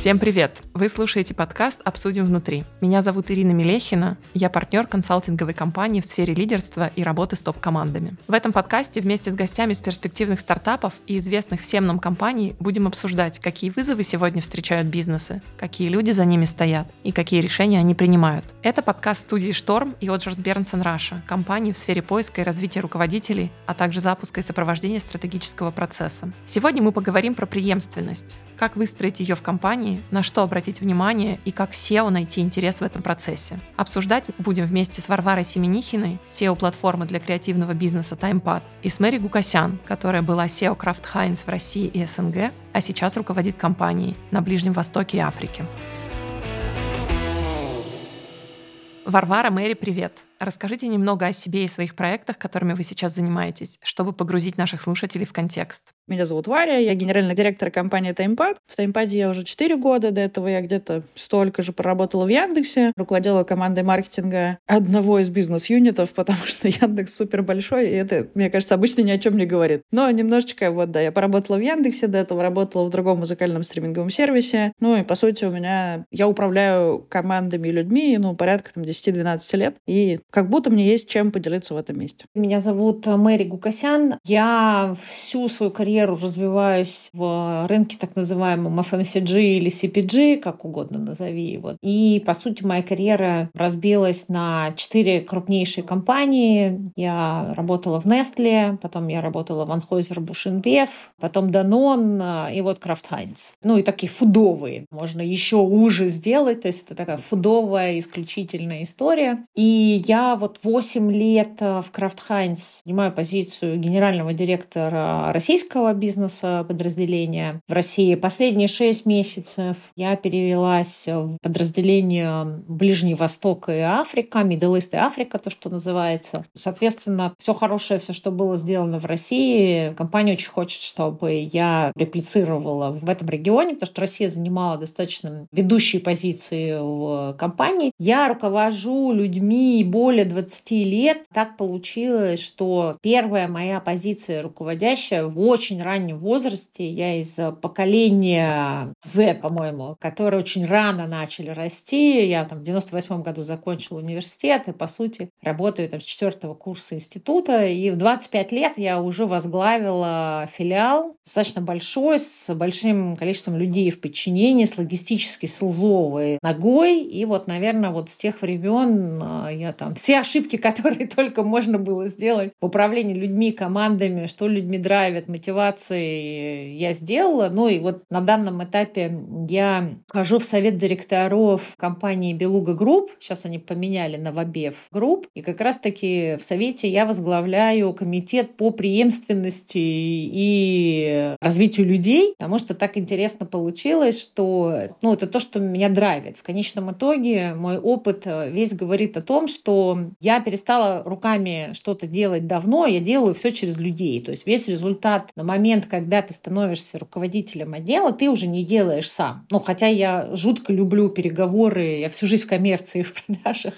Всем привет! Вы слушаете подкаст «Обсудим внутри». Меня зовут Ирина Мелехина, я партнер консалтинговой компании в сфере лидерства и работы с топ-командами. В этом подкасте вместе с гостями с перспективных стартапов и известных всем нам компаний будем обсуждать, какие вызовы сегодня встречают бизнесы, какие люди за ними стоят и какие решения они принимают. Это подкаст студии «Шторм» и Оджерс Бернсон Раша, компании в сфере поиска и развития руководителей, а также запуска и сопровождения стратегического процесса. Сегодня мы поговорим про преемственность, как выстроить ее в компании, на что обратить внимание и как SEO найти интерес в этом процессе. Обсуждать будем вместе с Варварой Семенихиной, SEO-платформы для креативного бизнеса TimePad, и с Мэри Гукасян, которая была SEO Kraft Heinz в России и СНГ, а сейчас руководит компанией на Ближнем Востоке и Африке. Варвара, Мэри, привет! Расскажите немного о себе и своих проектах, которыми вы сейчас занимаетесь, чтобы погрузить наших слушателей в контекст. Меня зовут Варя, я генеральный директор компании TimePad. В TimePad я уже 4 года, до этого я где-то столько же проработала в Яндексе, руководила командой маркетинга одного из бизнес-юнитов, потому что Яндекс супер большой, и это, мне кажется, обычно ни о чем не говорит. Но немножечко, вот, да, я поработала в Яндексе, до этого работала в другом музыкальном стриминговом сервисе. Ну и, по сути, у меня... Я управляю командами и людьми, ну, порядка там 10-12 лет, и как будто мне есть чем поделиться в этом месте. Меня зовут Мэри Гукасян. Я всю свою карьеру развиваюсь в рынке так называемом FMCG или CPG, как угодно назови его. И, по сути, моя карьера разбилась на четыре крупнейшие компании. Я работала в Nestle, потом я работала в Anheuser-Busch InBev, потом Danone и вот Kraft Heinz. Ну и такие фудовые. Можно еще уже сделать. То есть это такая фудовая исключительная история. И я я вот 8 лет э, в Крафт Хайнс занимаю позицию генерального директора российского бизнеса подразделения в России. Последние 6 месяцев я перевелась в подразделение Ближний Восток и Африка, Middle East и Африка, то, что называется. Соответственно, все хорошее, все, что было сделано в России, компания очень хочет, чтобы я реплицировала в этом регионе, потому что Россия занимала достаточно ведущие позиции в компании. Я руковожу людьми более более 20 лет так получилось, что первая моя позиция руководящая в очень раннем возрасте, я из поколения Z, по-моему, которые очень рано начали расти. Я там в 98 году закончила университет и, по сути, работаю там с четвертого курса института. И в 25 лет я уже возглавила филиал достаточно большой, с большим количеством людей в подчинении, с логистической sales овой ногой. И вот, наверное, вот с тех времен э, я там все ошибки, которые только можно было сделать в управлении людьми, командами, что людьми драйвит, мотивацией, я сделала. Ну и вот на данном этапе я хожу в совет директоров компании Beluga Group. Сейчас они поменяли на Novabev Group. И как раз-таки в совете я возглавляю комитет по преемственности и развитию людей, потому что так интересно получилось, что ну, это то, что меня драйвит. В конечном итоге мой опыт весь говорит о том, что я перестала руками что-то делать давно, я делаю все через людей. То есть весь результат на момент, когда ты становишься руководителем отдела, ты уже не делаешь сам. Ну, хотя я жутко люблю переговоры, я всю жизнь в коммерции, в продажах,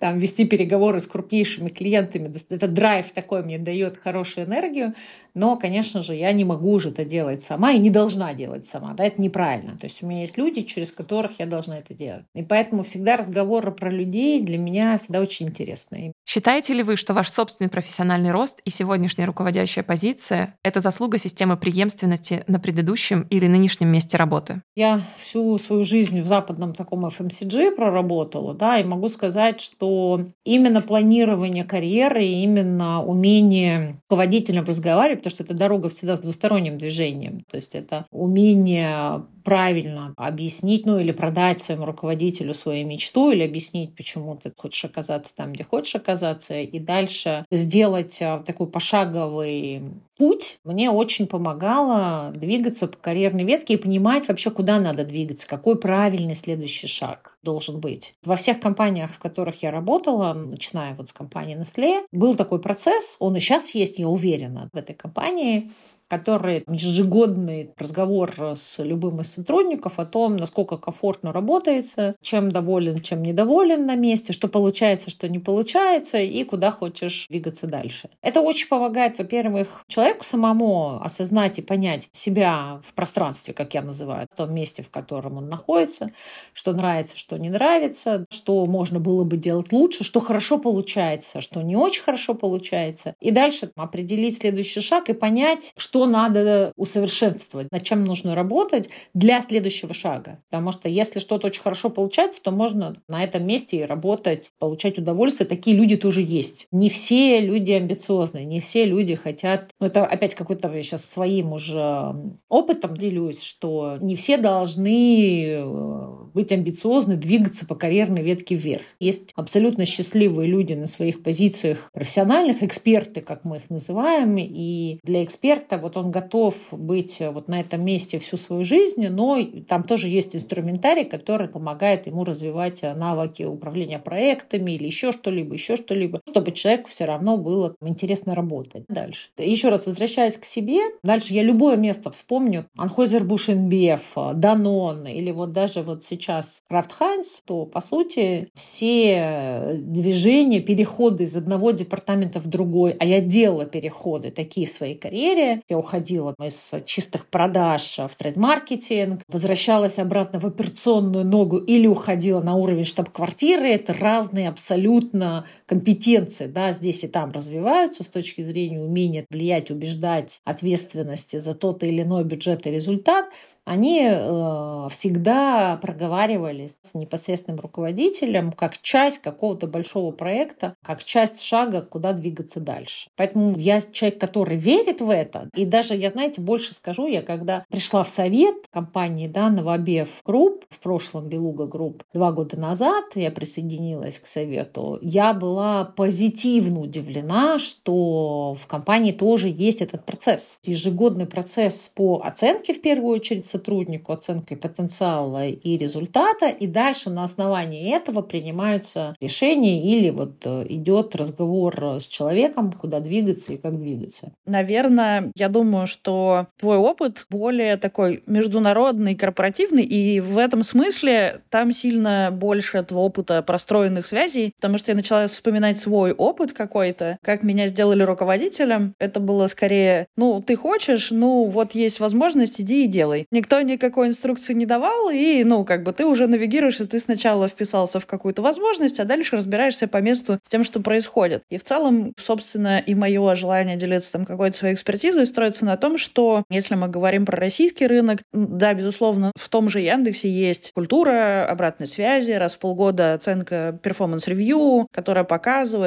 там, вести переговоры с крупнейшими клиентами. Это драйв такой мне дает хорошую энергию. Но, конечно же, я не могу уже это делать сама и не должна делать сама. Да, это неправильно. То есть у меня есть люди, через которых я должна это делать. И поэтому всегда разговоры про людей для меня всегда очень интересные. Считаете ли вы, что ваш собственный профессиональный рост и сегодняшняя руководящая позиция — это заслуга системы преемственности на предыдущем или нынешнем месте работы? Я всю свою жизнь в западном таком FMCG проработала, да, и могу сказать, что именно планирование карьеры, именно умение руководителям разговаривать, потому что эта дорога всегда с двусторонним движением. То есть это умение правильно объяснить, ну или продать своему руководителю свою мечту, или объяснить, почему ты хочешь оказаться там, где хочешь оказаться, и дальше сделать а, такой пошаговый путь мне очень помогало двигаться по карьерной ветке и понимать вообще, куда надо двигаться, какой правильный следующий шаг. должен быть. Во всех компаниях, в которых я работала, начиная вот с компании Nestle, был такой процесс, он и сейчас есть, я уверена, в этой компании, который ежегодный разговор с любым из сотрудников о том, насколько комфортно работается, чем доволен, чем недоволен на месте, что получается, что не получается и куда хочешь двигаться дальше. Это очень помогает, во-первых, человеку самому осознать и понять себя в пространстве, как я называю, в том месте, в котором он находится, что нравится, что не нравится, что можно было бы делать лучше, что хорошо получается, что не очень хорошо получается. И дальше определить следующий шаг и понять, что что надо усовершенствовать, над чем нужно работать для следующего шага. Потому что если что-то очень хорошо получается, то можно на этом месте и работать, получать удовольствие. Такие люди тоже есть. Не все люди амбициозные, не все люди хотят... Ну, это опять какой-то я сейчас своим уже опытом делюсь, что не все должны э, быть амбициозны, двигаться по карьерной ветке вверх. Есть абсолютно счастливые люди на своих позициях профессиональных, эксперты, как мы их называем, и для эксперта вот он готов быть вот на этом месте всю свою жизнь, но там тоже есть инструментарий, который помогает ему развивать навыки управления проектами или еще что-либо, еще что-либо, чтобы человеку все равно было интересно работать. Дальше. Еще раз возвращаясь к себе, дальше я любое место вспомню. Анхойзер Бушенбеф, Данон или вот даже вот сейчас Крафт Хайнс, то по сути все движения, переходы из одного департамента в другой, а я делала переходы такие в своей карьере, я уходила из чистых продаж в трейд-маркетинг, возвращалась обратно в операционную ногу или уходила на уровень штаб-квартиры. Это разные абсолютно компетенции, да, здесь и там развиваются с точки зрения умения влиять, убеждать, ответственности за тот или иной бюджет и результат, они э, всегда проговаривались с непосредственным руководителем как часть какого-то большого проекта, как часть шага, куда двигаться дальше. Поэтому я человек, который верит в это, и даже, я, знаете, больше скажу, я когда пришла в совет компании, да, Novabev Group, в прошлом Beluga Group, два года назад я присоединилась к совету, я была была позитивно удивлена, что в компании тоже есть этот процесс. Ежегодный процесс по оценке, в первую очередь, сотруднику, оценкой потенциала и результата, и дальше на основании этого принимаются решения или вот э, идет разговор с человеком, куда двигаться и как двигаться. Наверное, я думаю, что твой опыт более такой международный, корпоративный, и в этом смысле там сильно больше этого опыта простроенных связей, потому что я начала с вспоминать свой опыт какой-то, как меня сделали руководителем, это было скорее, ну, ты хочешь, ну, вот есть возможность, иди и делай. Никто никакой инструкции не давал, и, ну, как бы ты уже навигируешь, и ты сначала вписался в какую-то возможность, а дальше разбираешься по месту с тем, что происходит. И в целом, собственно, и мое желание делиться там какой-то своей экспертизой строится на том, что если мы говорим про российский рынок, да, безусловно, в том же Яндексе есть культура обратной связи, раз в полгода оценка performance review, которая показывает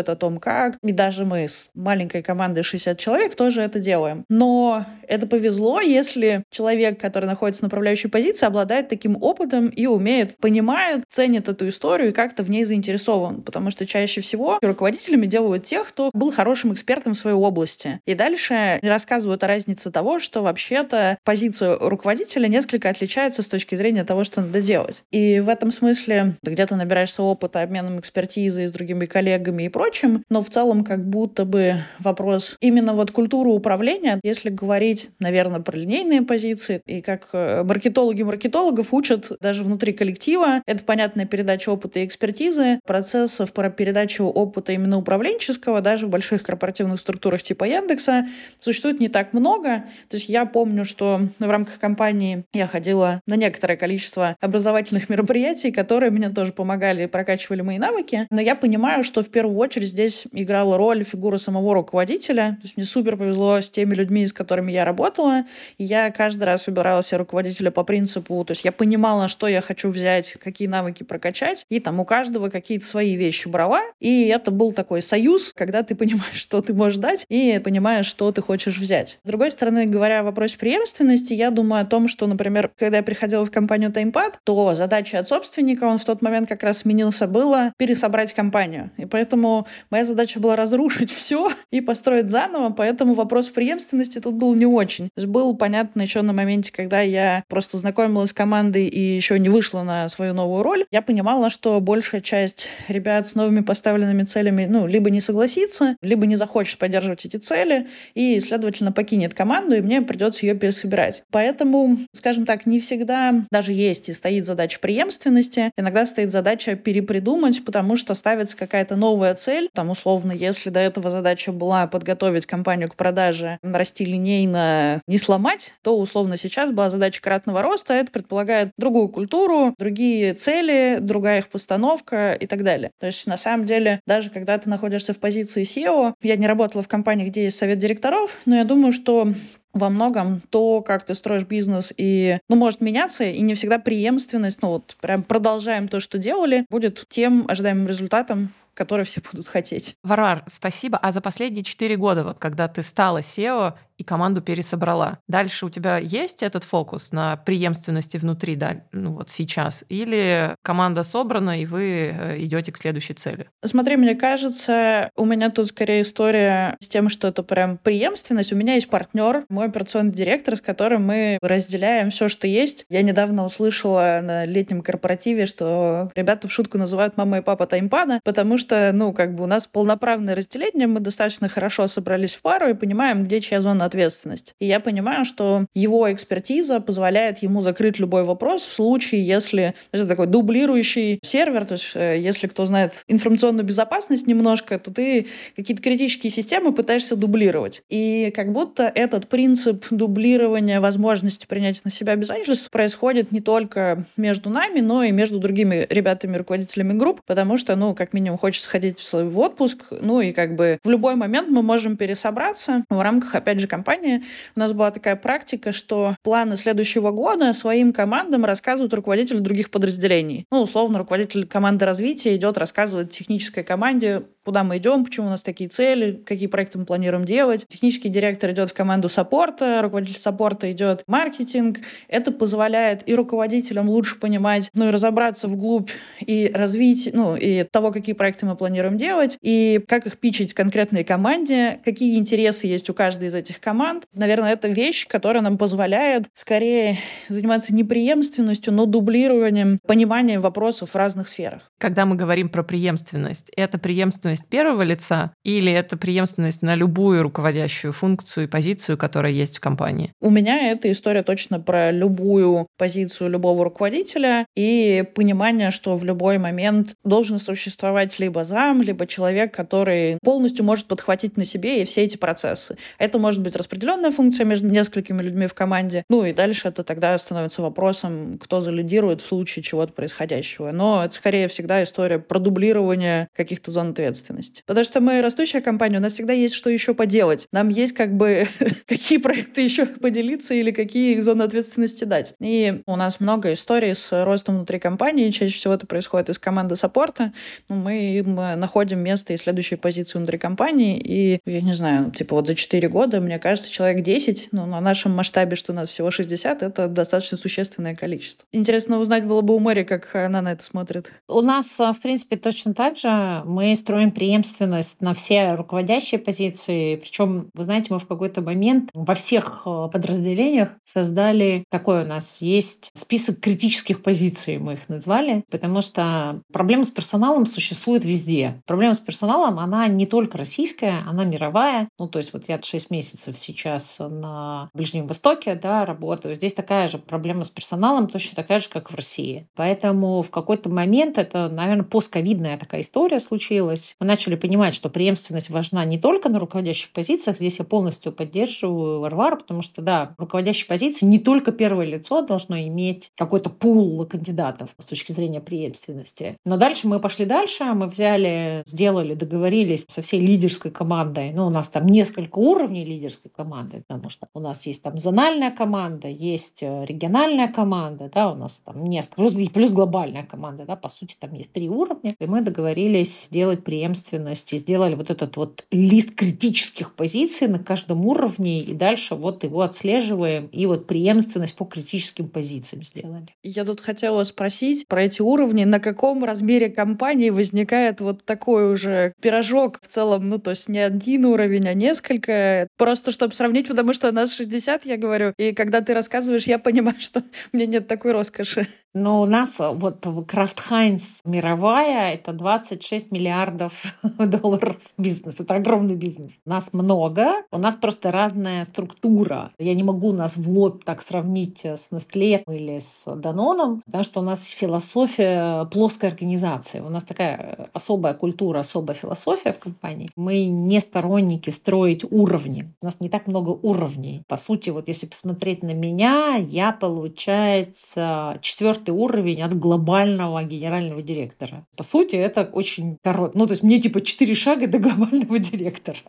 о том, как. И даже мы с маленькой командой 60 человек тоже это делаем. Но это повезло, если человек, который находится на управляющей позиции, обладает таким опытом и умеет, понимает, ценит эту историю и как-то в ней заинтересован. Потому что чаще всего руководителями делают тех, кто был хорошим экспертом в своей области. И дальше рассказывают о разнице того, что вообще-то позиция руководителя несколько отличается с точки зрения того, что надо делать. И в этом смысле ты где-то набираешься опыта обменом экспертизой с другими коллегами, коллегами и прочим, но в целом как будто бы вопрос именно вот культуры управления, если говорить, наверное, про линейные позиции, и как э, маркетологи маркетологов учат даже внутри коллектива, это понятная передача опыта и экспертизы, процессов про передачу опыта именно управленческого, даже в больших корпоративных структурах типа Яндекса, существует не так много. То есть я помню, что в рамках компании я ходила на некоторое количество образовательных мероприятий, которые мне тоже помогали и прокачивали мои навыки, но я понимаю, что в первую очередь здесь играла роль фигура самого руководителя. То есть мне супер повезло с теми людьми, с которыми я работала. И я каждый раз выбирала себе руководителя по принципу, то есть я понимала, что я хочу взять, какие навыки прокачать, и там у каждого какие-то свои вещи брала. И это был такой союз, когда ты понимаешь, что ты можешь дать, и понимаешь, что ты хочешь взять. С другой стороны, говоря о вопросе преемственности, я думаю о том, что, например, когда я приходила в компанию TimePad, то задача от собственника, он в тот момент как раз сменился, было пересобрать компанию. И поэтому моя задача была разрушить все и построить заново, поэтому вопрос преемственности тут был не очень. То есть был понятно еще на моменте, когда я просто знакомилась с командой и еще не вышла на свою новую роль, я понимала, что большая часть ребят с новыми поставленными целями, ну, либо не согласится, либо не захочет поддерживать эти цели, и, следовательно, покинет команду, и мне придется ее пересобирать. Поэтому, скажем так, не всегда даже есть и стоит задача преемственности, иногда стоит задача перепридумать, потому что ставится какая-то новая цель. Там, условно, если до этого задача была подготовить компанию к продаже, расти линейно, не сломать, то, условно, сейчас была задача кратного роста. Это предполагает другую культуру, другие цели, другая их постановка и так далее. То есть, на самом деле, даже когда ты находишься в позиции SEO, я не работала в компании, где есть совет директоров, но я думаю, что во многом то, как ты строишь бизнес, и, ну, может меняться, и не всегда преемственность, ну, вот прям продолжаем то, что делали, будет тем ожидаемым результатом, который все будут хотеть. Варвар, спасибо. А за последние четыре года, вот когда ты стала SEO и команду пересобрала. Дальше у тебя есть этот фокус на преемственности внутри, да, ну вот сейчас? Или команда собрана, и вы э, идете к следующей цели? Смотри, мне кажется, у меня тут скорее история с тем, что это прям преемственность. У меня есть партнер, мой операционный директор, с которым мы разделяем все, что есть. Я недавно услышала на летнем корпоративе, что ребята в шутку называют мама и папа таймпада, потому что, ну, как бы у нас полноправное разделение, мы достаточно хорошо собрались в пару и понимаем, где чья зона ответственность. И я понимаю, что его экспертиза позволяет ему закрыть любой вопрос в случае, если это такой дублирующий сервер, то есть э, если кто знает информационную безопасность немножко, то ты какие-то критические системы пытаешься дублировать. И как будто этот принцип дублирования возможности принять на себя обязательств происходит не только между нами, но и между другими ребятами, руководителями групп, потому что, ну, как минимум, хочется ходить в отпуск, ну и как бы в любой момент мы можем пересобраться в рамках, опять же, компании у нас была такая практика, что планы следующего года своим командам рассказывают руководители других подразделений. Ну, условно, руководитель команды развития идет рассказывать технической команде, куда мы идем, почему у нас такие цели, какие проекты мы планируем делать. Технический директор идет в команду саппорта, руководитель саппорта идет в маркетинг. Это позволяет и руководителям лучше понимать, ну и разобраться вглубь и развить, ну и того, какие проекты мы планируем делать, и как их пичить конкретной команде, какие интересы есть у каждой из этих команд. Наверное, это вещь, которая нам позволяет скорее заниматься не преемственностью, но дублированием, пониманием вопросов в разных сферах. Когда мы говорим про преемственность, это преемственность первого лица или это преемственность на любую руководящую функцию и позицию, которая есть в компании? У меня эта история точно про любую позицию любого руководителя и понимание, что в любой момент должен существовать либо зам, либо человек, который полностью может подхватить на себе и все эти процессы. Это может быть распределенная функция между несколькими людьми в команде. Ну и дальше это тогда становится вопросом, кто залидирует в случае чего-то происходящего. Но это скорее всегда история продублирования каких-то зон ответственности. Потому что мы растущая компания, у нас всегда есть что еще поделать. Нам есть как бы какие проекты еще поделиться или какие зоны ответственности дать. И у нас много историй с ростом внутри компании. Чаще всего это происходит из команды саппорта. Ну, мы им находим место и следующие позиции внутри компании. И, я не знаю, типа вот за 4 года, мне кажется, человек 10, но на нашем масштабе, что у нас всего 60, это достаточно существенное количество. Интересно узнать было бы у Мэри, как она на это смотрит. У нас, а, в принципе, точно так же. Мы строим преемственность на все руководящие позиции. Причем, вы знаете, мы в какой-то момент во всех а, подразделениях создали такой у нас есть список критических позиций, мы их назвали, потому что проблема с персоналом существует везде. Проблема с персоналом, она не только российская, она мировая. Ну, то есть вот я 6 месяцев сейчас на Ближнем Востоке, да, работаю. Здесь такая же проблема с персоналом, точно такая же, как в России. Поэтому в какой-то момент это, наверное, постковидная такая история случилась. Мы начали понимать, что преемственность важна не только на руководящих позициях. Здесь я полностью поддерживаю Варвару, потому что, да, руководящие позиции не только первое лицо должно иметь какой-то пул кандидатов с точки зрения преемственности. Но дальше мы пошли дальше, мы взяли, сделали, договорились со всей лидерской командой. Ну, у нас там несколько уровней лидерской команды, потому что у нас есть там зональная команда, есть э, региональная команда, да, у нас там несколько, плюс, глобальная команда, да, по сути, там есть три уровня, и мы договорились сделать преемственность преемственность и сделали вот этот вот лист критических позиций на каждом уровне, и дальше вот его отслеживаем, и вот преемственность по критическим позициям сделали. Я тут хотела спросить про эти уровни, на каком размере компании возникает вот такой уже пирожок в целом, ну, то есть не один уровень, а несколько. Просто чтобы сравнить, потому что у нас 60, я говорю, и когда ты рассказываешь, я понимаю, что у меня нет такой роскоши. Но у нас вот Крафт Хайнс мировая, это 26 миллиардов долларов бизнес. Это огромный бизнес. Нас много, у нас просто разная структура. Я не могу нас в лоб так сравнить с Nestle или с Даноном, потому что у нас философия плоской организации. У нас такая особая культура, особая философия в компании. Мы не сторонники строить уровни. У нас не так много уровней. По сути, вот если посмотреть на меня, я, получается, четвертый уровень от глобального генерального директора. По сути, это очень короткий. Ну, то есть мне типа четыре шага до глобального директора.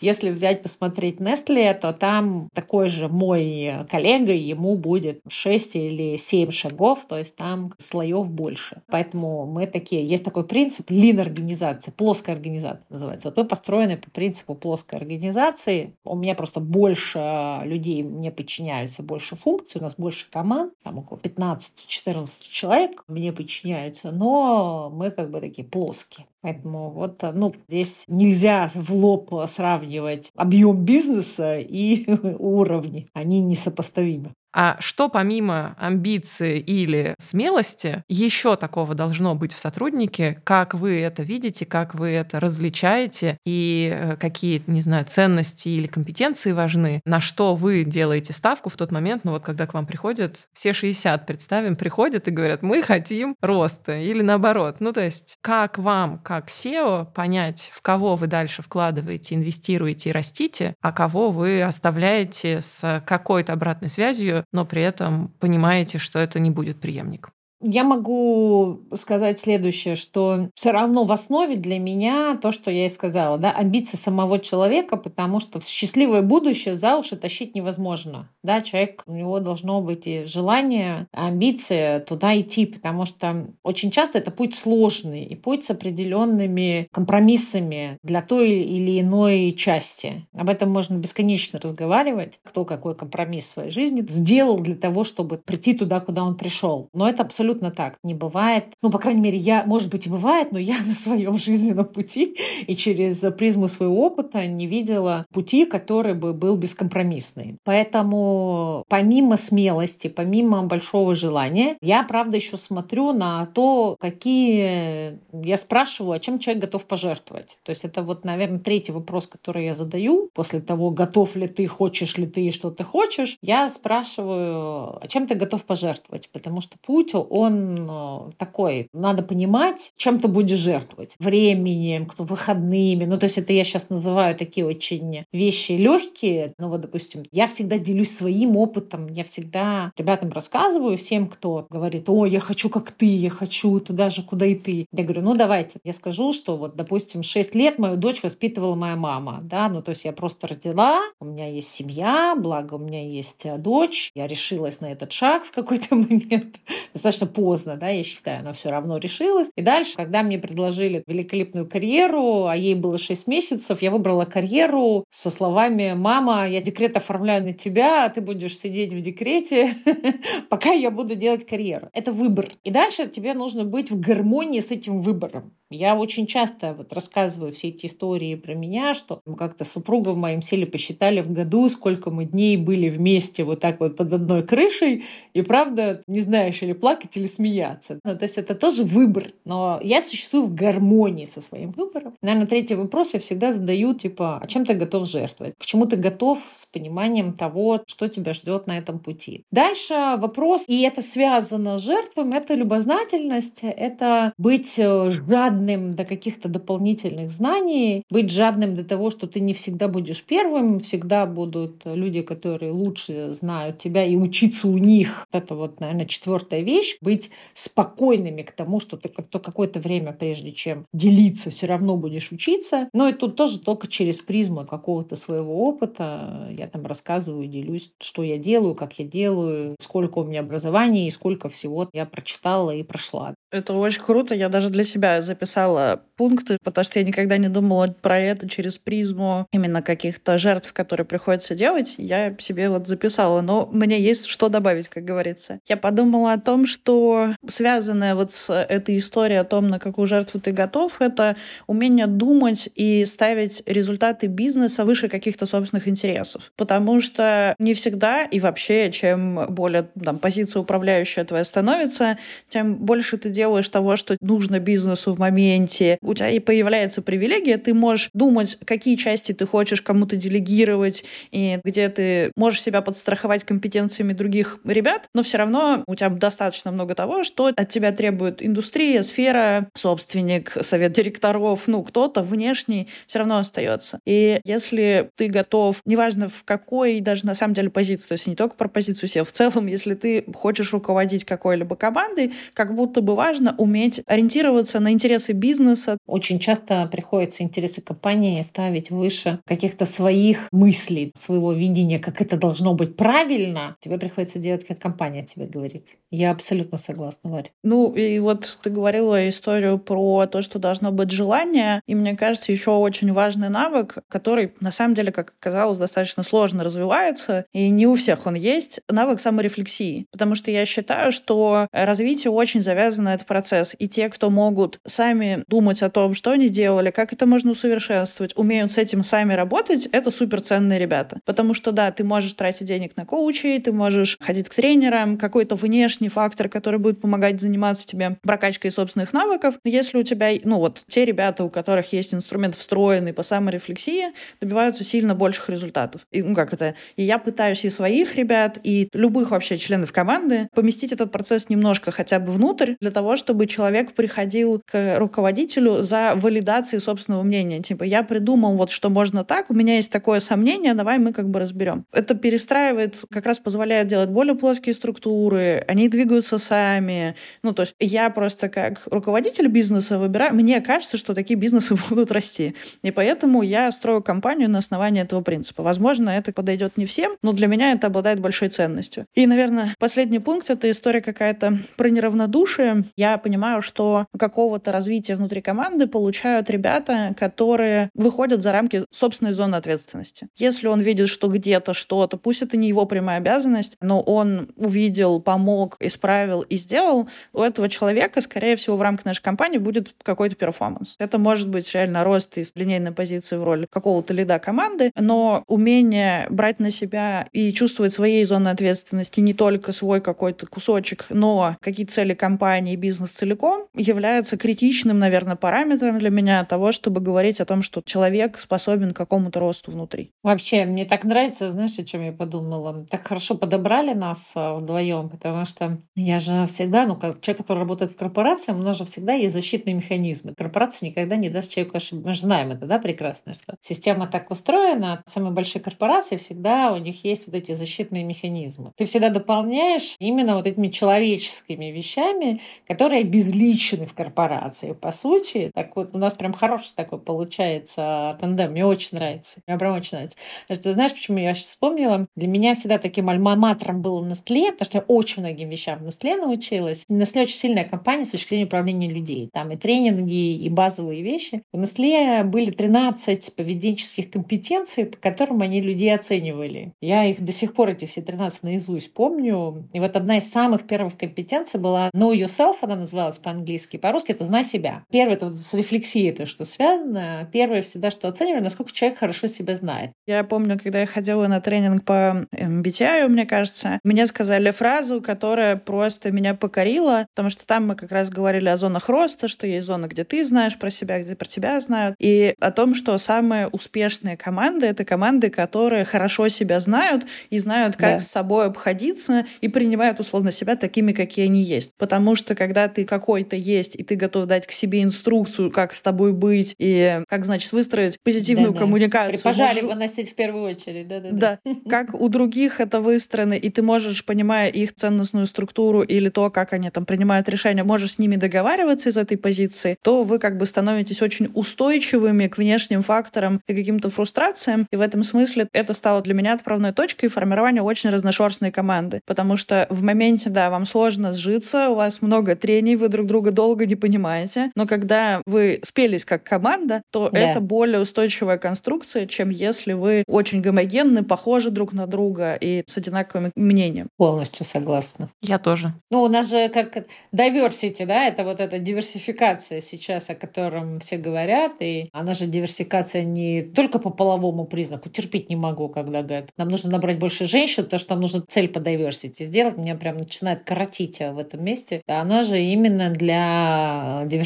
Если взять, посмотреть Nestle, то там такой же мой коллега, ему будет 6 или 7 шагов, то есть там слоев больше. Поэтому мы такие, есть такой принцип лин организации, плоская организация называется. Вот мы построены по принципу плоской организации. У меня просто больше людей мне подчиняются, больше функций, у нас больше команд, там около 15-14 человек мне подчиняются, но мы как бы такие плоские. Поэтому вот, ну, здесь нельзя в лоб сравнивать объем бизнеса и уровни. Они несопоставимы. А что помимо амбиции или смелости еще такого должно быть в сотруднике? Как вы это видите, как вы это различаете и э, какие, не знаю, ценности или компетенции важны? На что вы делаете ставку в тот момент, ну вот когда к вам приходят все 60, представим, приходят и говорят, мы хотим роста или наоборот. Ну то есть как вам, как SEO, понять, в кого вы дальше вкладываете, инвестируете и растите, а кого вы оставляете с какой-то обратной связью, но при этом понимаете, что это не будет преемник. Я могу сказать следующее, что все равно в основе для меня то, что я и сказала, да, амбиции самого человека, потому что счастливое будущее за уши тащить невозможно. Да, человек, у него должно быть и желание, амбиции туда идти, потому что очень часто это путь сложный и путь с определенными компромиссами для той или иной части. Об этом можно бесконечно разговаривать, кто какой компромисс в своей жизни сделал для того, чтобы прийти туда, куда он пришел. Но это абсолютно абсолютно так. Не бывает, ну, по крайней мере, я, может быть, и бывает, но я на своем жизненном пути и через призму своего опыта не видела пути, который бы был бескомпромиссный. Поэтому помимо смелости, помимо большого желания, я, правда, еще смотрю на то, какие... Я спрашиваю, а чем человек готов пожертвовать. То есть это вот, наверное, третий вопрос, который я задаю после того, готов ли ты, хочешь ли ты, что ты хочешь. Я спрашиваю, а чем ты готов пожертвовать? Потому что путь, он э, такой, надо понимать, чем ты будешь жертвовать. Временем, выходными. Ну, то есть это я сейчас называю такие очень вещи легкие. Ну, вот, допустим, я всегда делюсь своим опытом. Я всегда ребятам рассказываю, всем, кто говорит, о, я хочу как ты, я хочу туда же, куда и ты. Я говорю, ну, давайте. Я скажу, что вот, допустим, 6 лет мою дочь воспитывала моя мама, да, ну, то есть я просто родила, у меня есть семья, благо у меня есть э, дочь, я решилась на этот шаг в какой-то момент. Достаточно поздно, да, я считаю, она все равно решилась. И дальше, когда мне предложили великолепную карьеру, а ей было 6 месяцев, я выбрала карьеру со словами «Мама, я декрет оформляю на тебя, а ты будешь сидеть в декрете, пока я буду делать карьеру». Это выбор. И дальше тебе нужно быть в гармонии с этим выбором. Я очень часто вот рассказываю все эти истории про меня, что как-то с супругом моим сели посчитали в году, сколько мы дней были вместе вот так вот под одной крышей, и правда, не знаешь, или плакать, или смеяться. Ну, то есть это тоже выбор, но я существую в гармонии со своим выбором. Наверное, третий вопрос я всегда задаю, типа, а чем ты готов жертвовать? К чему ты готов с пониманием того, что тебя ждет на этом пути? Дальше вопрос, и это связано с жертвами, это любознательность, это быть э, жадным жадным до каких-то дополнительных знаний, быть жадным до того, что ты не всегда будешь первым, всегда будут люди, которые лучше знают тебя, и учиться у них. Это вот, наверное, четвертая вещь. Быть спокойными к тому, что ты то какое-то время, прежде чем делиться, все равно будешь учиться. Но и тут тоже только через призму какого-то своего опыта. Я там рассказываю, делюсь, что я делаю, как я делаю, сколько у меня образования и сколько всего я прочитала и прошла. Это очень круто. Я даже для себя записала записала пункты, потому что я никогда не думала про это через призму именно каких-то жертв, которые приходится делать. Я себе вот записала, но мне есть что добавить, как говорится. Я подумала о том, что связанная вот с этой историей о том, на какую жертву ты готов, это умение думать и ставить результаты бизнеса выше каких-то собственных интересов. Потому что не всегда и вообще, чем более там, позиция управляющая твоя становится, тем больше ты делаешь того, что нужно бизнесу в моменте, у тебя и появляется привилегия, ты можешь думать, какие части ты хочешь кому-то делегировать, и где ты можешь себя подстраховать компетенциями других ребят, но все равно у тебя достаточно много того, что от тебя требует индустрия, сфера, собственник, совет директоров, ну, кто-то внешний все равно остается. И если ты готов, неважно в какой даже на самом деле позиции, то есть не только про позицию себя, в целом, если ты хочешь руководить какой-либо командой, как будто бы важно уметь ориентироваться на интересы бизнеса, очень часто приходится интересы компании ставить выше каких-то своих мыслей, своего видения, как это должно быть правильно. Тебе приходится делать, как компания тебе говорит. Я абсолютно согласна, Варя. Ну, и вот ты говорила историю про то, что должно быть желание. И мне кажется, еще очень важный навык, который, на самом деле, как оказалось, достаточно сложно развивается, и не у всех он есть, навык саморефлексии. Потому что я считаю, что развитие очень завязано на этот процесс. И те, кто могут сами думать о том, что они делали, как это можно усовершенствовать, умеют с этим сами работать, это суперценные ребята. Потому что, да, ты можешь тратить денег на коучей, ты можешь ходить к тренерам, какой-то внешний фактор, который будет помогать заниматься тебе прокачкой собственных навыков. Если у тебя, ну вот, те ребята, у которых есть инструмент встроенный по саморефлексии, добиваются сильно больших результатов. И, ну как это, и я пытаюсь и своих ребят, и любых вообще членов команды поместить этот процесс немножко хотя бы внутрь, для того, чтобы человек приходил к руководителю за валидацией собственного мнения. Типа, я придумал вот, что можно так, у меня есть такое сомнение, давай мы как бы разберем. Это перестраивает, как раз позволяет делать более плоские структуры, они двигаются сами. Ну, то есть я просто как руководитель бизнеса выбираю, мне кажется, что такие бизнесы будут расти. И поэтому я строю компанию на основании этого принципа. Возможно, это подойдет не всем, но для меня это обладает большой ценностью. И, наверное, последний пункт — это история какая-то про неравнодушие. Я понимаю, что какого-то развития внутри команды команды получают ребята, которые выходят за рамки собственной зоны ответственности. Если он видит, что где-то что-то, пусть это не его прямая обязанность, но он увидел, помог, исправил и сделал, у этого человека, скорее всего, в рамках нашей компании будет какой-то перформанс. Это может быть реально рост из линейной позиции в роли какого-то лида команды, но умение брать на себя и чувствовать своей зоны ответственности не только свой какой-то кусочек, но какие цели компании и бизнес целиком является критичным, наверное, параметром для меня того, чтобы говорить о том, что человек способен к какому-то росту внутри. Вообще, мне так нравится, знаешь, о чем я подумала? Так хорошо подобрали нас а, вдвоем, потому что я же всегда, ну, как человек, который работает в корпорации, у нас же всегда есть защитные механизмы. Корпорация никогда не даст человеку ошибку. Мы же знаем это, да, прекрасно, что система так устроена, самые большие корпорации всегда у них есть вот эти защитные механизмы. Ты всегда дополняешь именно вот этими человеческими вещами, которые безличны в корпорации. По сути, так вот у нас прям хороший такой получается тандем. Мне очень нравится. Мне прям очень нравится. Потому что, знаешь, почему я сейчас вспомнила? Для меня всегда таким альма-матером было Nestle, потому что я очень многим вещам в Nestle научилась. Nestle очень сильная компания с точки зрения управления людей. Там и тренинги, и базовые вещи. У Nestle были 13 поведенческих компетенций, по которым они людей оценивали. Я их до сих пор, эти все 13 наизусть помню. И вот одна из самых первых компетенций была Know Yourself, она называлась по-английски. По-русски это «Знай себя». Первый это с рефлексией это что связано. Первое всегда, что оцениваю, насколько человек хорошо себя знает. Я помню, когда я ходила на тренинг по MBTI, мне кажется, мне сказали фразу, которая просто меня покорила, потому что там мы как раз говорили о зонах роста, что есть зона, где ты знаешь про себя, где про тебя знают, и о том, что самые успешные команды — это команды, которые хорошо себя знают и знают, как да. с собой обходиться и принимают условно себя такими, какие они есть. Потому что когда ты какой-то есть, и ты готов дать к себе инструкцию, как с тобой быть и как, значит, выстроить позитивную да, коммуникацию. При пожаре можешь... выносить в первую очередь, да-да-да. Да, как у других это выстроено, и ты можешь, понимая их ценностную структуру или то, как они там принимают решения, можешь с ними договариваться из этой позиции, то вы как бы становитесь очень устойчивыми к внешним факторам и каким-то фрустрациям. И в этом смысле это стало для меня отправной точкой формирования очень разношерстной команды. Потому что в моменте, да, вам сложно сжиться, у вас много трений, вы друг друга долго не понимаете, формате, но когда вы спелись как команда, то да. это более устойчивая конструкция, чем если вы очень гомогенны, похожи друг на друга и с одинаковым мнением. Полностью согласна. Я тоже. Ну, у нас же как diversity, да, это вот эта диверсификация сейчас, о котором все говорят, и она же диверсификация не только по половому признаку, терпеть не могу, когда говорят, нам нужно набрать больше женщин, потому что нам нужно цель по diversity сделать, меня прям начинает коротить в этом месте. Она же именно для диверсификации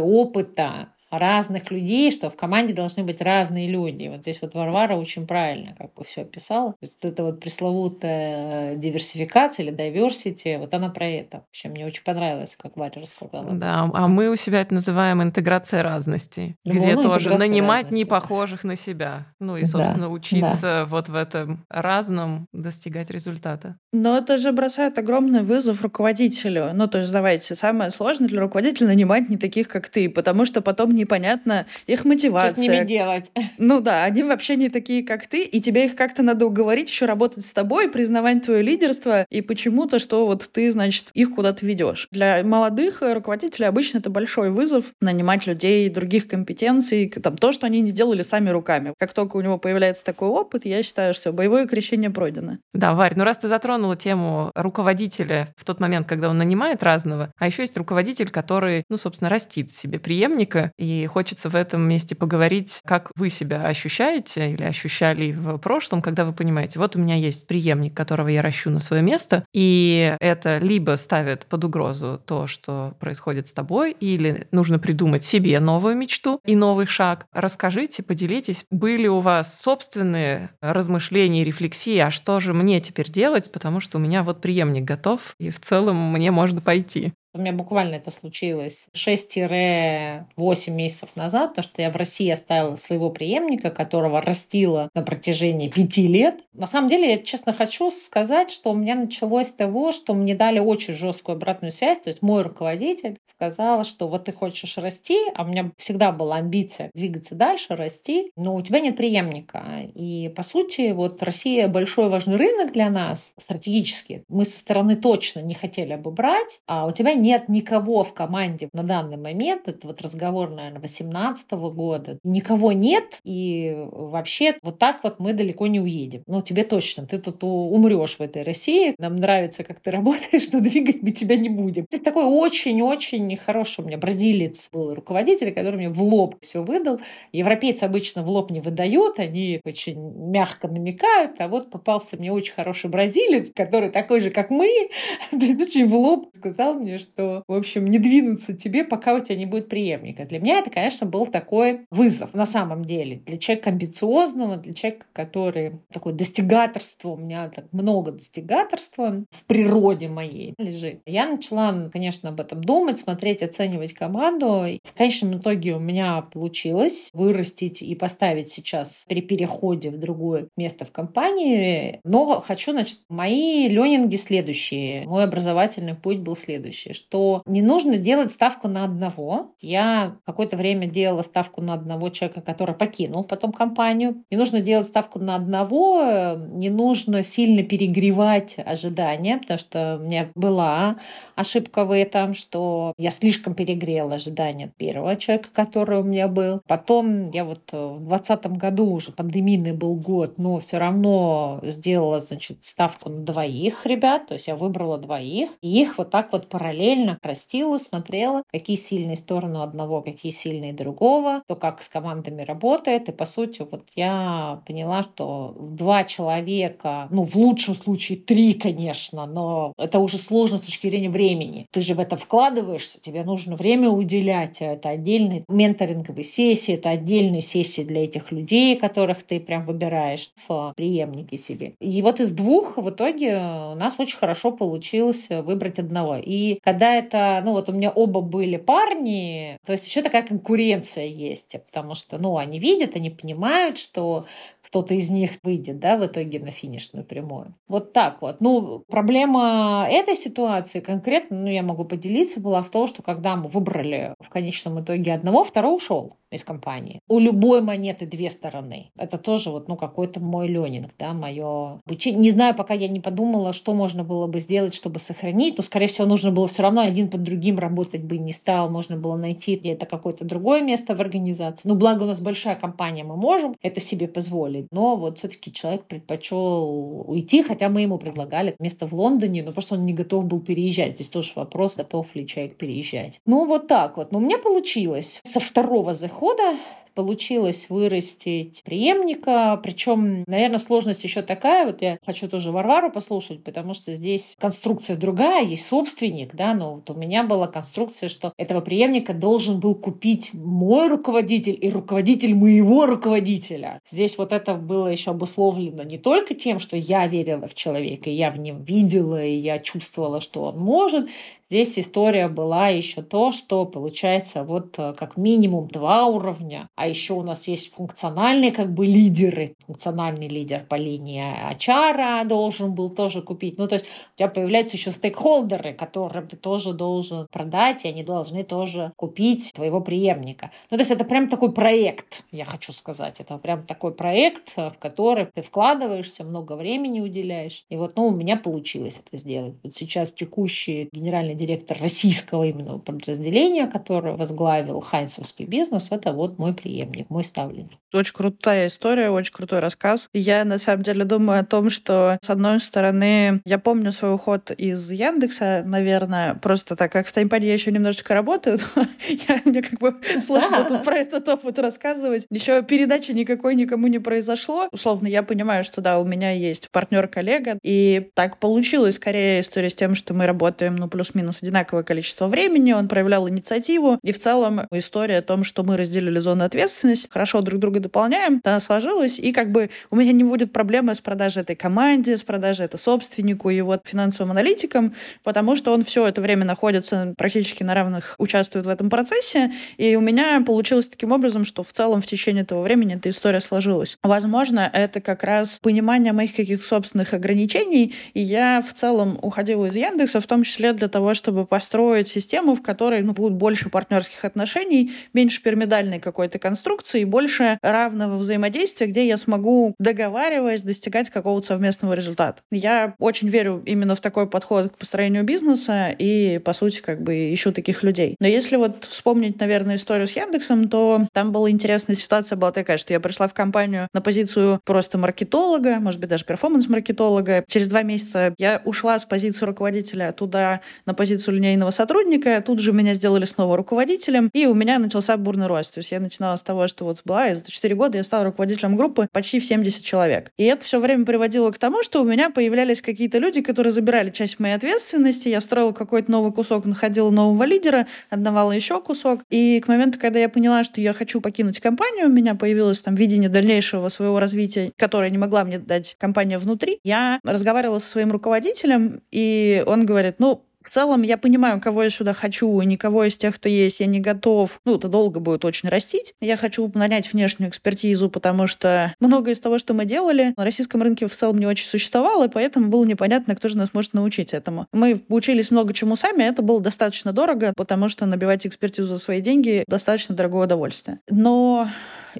опыта, разных людей, что в команде должны быть разные люди. Вот здесь вот Варвара очень правильно как бы все описала. То есть вот эта вот пресловутая диверсификация или diversity, вот она про это. Вообще мне очень понравилось, как Варя рассказала. Да, а мы у себя это называем интеграция разностей, ну, где ну, тоже нанимать разности. не похожих на себя. Ну и, собственно, да, учиться да. вот в этом разном достигать результата. Но это же бросает огромный вызов руководителю. Ну, то есть, давайте, самое сложное для руководителя нанимать не таких, как ты, потому что потом непонятно их мотивация. Что с ними делать? Ну да, они вообще не такие, как ты, и тебе их как-то надо уговорить еще работать с тобой, признавать твое лидерство, и почему-то, что вот ты, значит, их куда-то ведешь. Для молодых руководителей обычно это большой вызов нанимать людей других компетенций, там то, что они не делали сами руками. Как только у него появляется такой опыт, я считаю, что боевое крещение пройдено. Да, Варь, ну раз ты затронула тему руководителя в тот момент, когда он нанимает разного, а еще есть руководитель, который, ну, собственно, растит себе преемника, и хочется в этом месте поговорить, как вы себя ощущаете или ощущали в прошлом, когда вы понимаете, вот у меня есть преемник, которого я ращу на свое место, и это либо ставит под угрозу то, что происходит с тобой, или нужно придумать себе новую мечту и новый шаг. Расскажите, поделитесь, были у вас собственные размышления и рефлексии, а что же мне теперь делать, потому что у меня вот преемник готов, и в целом мне можно пойти. У меня буквально это случилось 6-8 месяцев назад, потому что я в России оставила своего преемника, которого растила на протяжении пяти лет. На самом деле, я честно хочу сказать, что у меня началось с того, что мне дали очень жесткую обратную связь. То есть мой руководитель сказал, что вот ты хочешь расти, а у меня всегда была амбиция двигаться дальше, расти, но у тебя нет преемника. И, по сути, вот Россия большой важный рынок для нас стратегически. Мы со стороны точно не хотели бы брать, а у тебя нет нет никого в команде на данный момент, это вот разговор, наверное, 18 года, никого нет, и вообще вот так вот мы далеко не уедем. Ну, тебе точно, ты тут умрешь в этой России, нам нравится, как ты работаешь, но двигать мы тебя не будем. То есть такой очень-очень хороший у меня бразилец был руководитель, который мне в лоб все выдал. Европейцы обычно в лоб не выдают, они очень мягко намекают, а вот попался мне очень хороший бразилец, который такой же, как мы, то есть очень в лоб сказал мне, что что, в общем, не двинуться тебе, пока у тебя не будет преемника. Для меня это, конечно, был такой вызов на самом деле. Для человека амбициозного, для человека, который такое достигаторство, у меня так много достигаторства в природе моей лежит. Я начала, конечно, об этом думать, смотреть, оценивать команду. В конечном итоге у меня получилось вырастить и поставить сейчас при переходе в другое место в компании. Но хочу, значит, мои ленинги следующие. Мой образовательный путь был следующий, что не нужно делать ставку на одного. Я какое-то время делала ставку на одного человека, который покинул потом компанию. Не нужно делать ставку на одного, не нужно сильно перегревать ожидания, потому что у меня была ошибка в этом, что я слишком перегрела ожидания первого человека, который у меня был. Потом я вот в двадцатом году уже пандемийный был год, но все равно сделала, значит, ставку на двоих ребят, то есть я выбрала двоих, и их вот так вот параллельно параллельно растила, смотрела, какие сильные стороны одного, какие сильные другого, то как с командами работает. И по сути вот я поняла, что два человека, ну в лучшем случае три, конечно, но это уже сложно с точки зрения времени. Ты же в это вкладываешься, тебе нужно время уделять. А это отдельные менторинговые сессии, это отдельные сессии для этих людей, которых ты прям выбираешь в преемнике себе. И вот из двух в итоге у нас очень хорошо получилось выбрать одного. И когда когда это, ну вот у меня оба были парни, то есть еще такая конкуренция есть, потому что, ну, они видят, они понимают, что кто-то из них выйдет, да, в итоге на финишную прямую. Вот так вот. Ну, проблема этой ситуации конкретно, ну, я могу поделиться, была в том, что когда мы выбрали в конечном итоге одного, второй ушел из компании. У любой монеты две стороны. Это тоже вот, ну, какой-то мой ленинг, да, мое обучение. Не знаю, пока я не подумала, что можно было бы сделать, чтобы сохранить, но, скорее всего, нужно было все равно один под другим работать бы не стал, можно было найти где-то какое-то другое место в организации. Ну, благо у нас большая компания, мы можем это себе позволить, но вот все-таки человек предпочел уйти, хотя мы ему предлагали место в Лондоне, но просто он не готов был переезжать. Здесь тоже вопрос, готов ли человек переезжать. Ну, вот так вот. Но у меня получилось со второго захода получилось вырастить преемника. Причем, наверное, сложность еще такая. Вот я хочу тоже Варвару послушать, потому что здесь конструкция другая, есть собственник, да, но вот у меня была конструкция, что этого преемника должен был купить мой руководитель и руководитель моего руководителя. Здесь вот это было еще обусловлено не только тем, что я верила в человека, и я в нем видела, и я чувствовала, что он может. Здесь история была еще то, что получается вот э, как минимум два уровня, а еще у нас есть функциональные как бы лидеры. Функциональный лидер по линии HR должен был тоже купить. Ну, то есть у тебя появляются еще стейкхолдеры, которым ты тоже должен продать, и они должны тоже купить твоего преемника. Ну, то есть это прям такой проект, я хочу сказать. Это прям такой проект, э, в который ты вкладываешься, много времени уделяешь. И вот, ну, у меня получилось это сделать. Вот сейчас текущий генеральный директор российского именно подразделения, которое возглавил хайнцевский бизнес, это вот мой преемник, мой ставленник. Очень крутая история, очень крутой рассказ. Я на самом деле думаю о том, что с одной стороны, я помню свой уход из Яндекса, наверное, просто так как в таймпаде я еще немножечко работаю, я, мне как бы сложно тут про этот опыт рассказывать. Еще передачи никакой никому не произошло. Условно, я понимаю, что да, у меня есть партнер-коллега, и так получилось скорее история с тем, что мы работаем, ну, плюс-минус плюс-минус одинаковое количество времени, он проявлял инициативу, и в целом история о том, что мы разделили зону ответственности, хорошо друг друга дополняем, она сложилась, и как бы у меня не будет проблемы с продажей этой команде, с продажей это собственнику и вот финансовым аналитикам, потому что он все это время находится практически на равных, участвует в этом процессе, и у меня получилось таким образом, что в целом в течение этого времени эта история сложилась. Возможно, это как раз понимание моих каких-то собственных ограничений, и я в целом уходила из Яндекса, в том числе для того, чтобы построить систему, в которой ну, будет больше партнерских отношений, меньше пирамидальной какой-то конструкции, больше равного взаимодействия, где я смогу, договариваясь, достигать какого-то совместного результата. Я очень верю именно в такой подход к построению бизнеса и, по сути, как бы ищу таких людей. Но если вот вспомнить, наверное, историю с Яндексом, то там была интересная ситуация, была такая, что я пришла в компанию на позицию просто маркетолога, может быть, даже перформанс-маркетолога. Через два месяца я ушла с позиции руководителя туда на позицию позицию линейного сотрудника, тут же меня сделали снова руководителем, и у меня начался бурный рост. То есть я начинала с того, что вот была, и за 4 года я стала руководителем группы почти в 70 человек. И это все время приводило к тому, что у меня появлялись какие-то люди, которые забирали часть моей ответственности, я строила какой-то новый кусок, находила нового лидера, отдавала еще кусок. И к моменту, когда я поняла, что я хочу покинуть компанию, у меня появилось там видение дальнейшего своего развития, которое не могла мне дать компания внутри, я разговаривала со своим руководителем, и он говорит, ну, в целом я понимаю, кого я сюда хочу, и никого из тех, кто есть, я не готов. Ну, это долго будет очень растить. Я хочу нанять внешнюю экспертизу, потому что многое из того, что мы делали, на российском рынке в целом не очень существовало, и поэтому было непонятно, кто же нас может научить этому. Мы учились много чему сами, это было достаточно дорого, потому что набивать экспертизу за свои деньги достаточно дорогое удовольствие. Но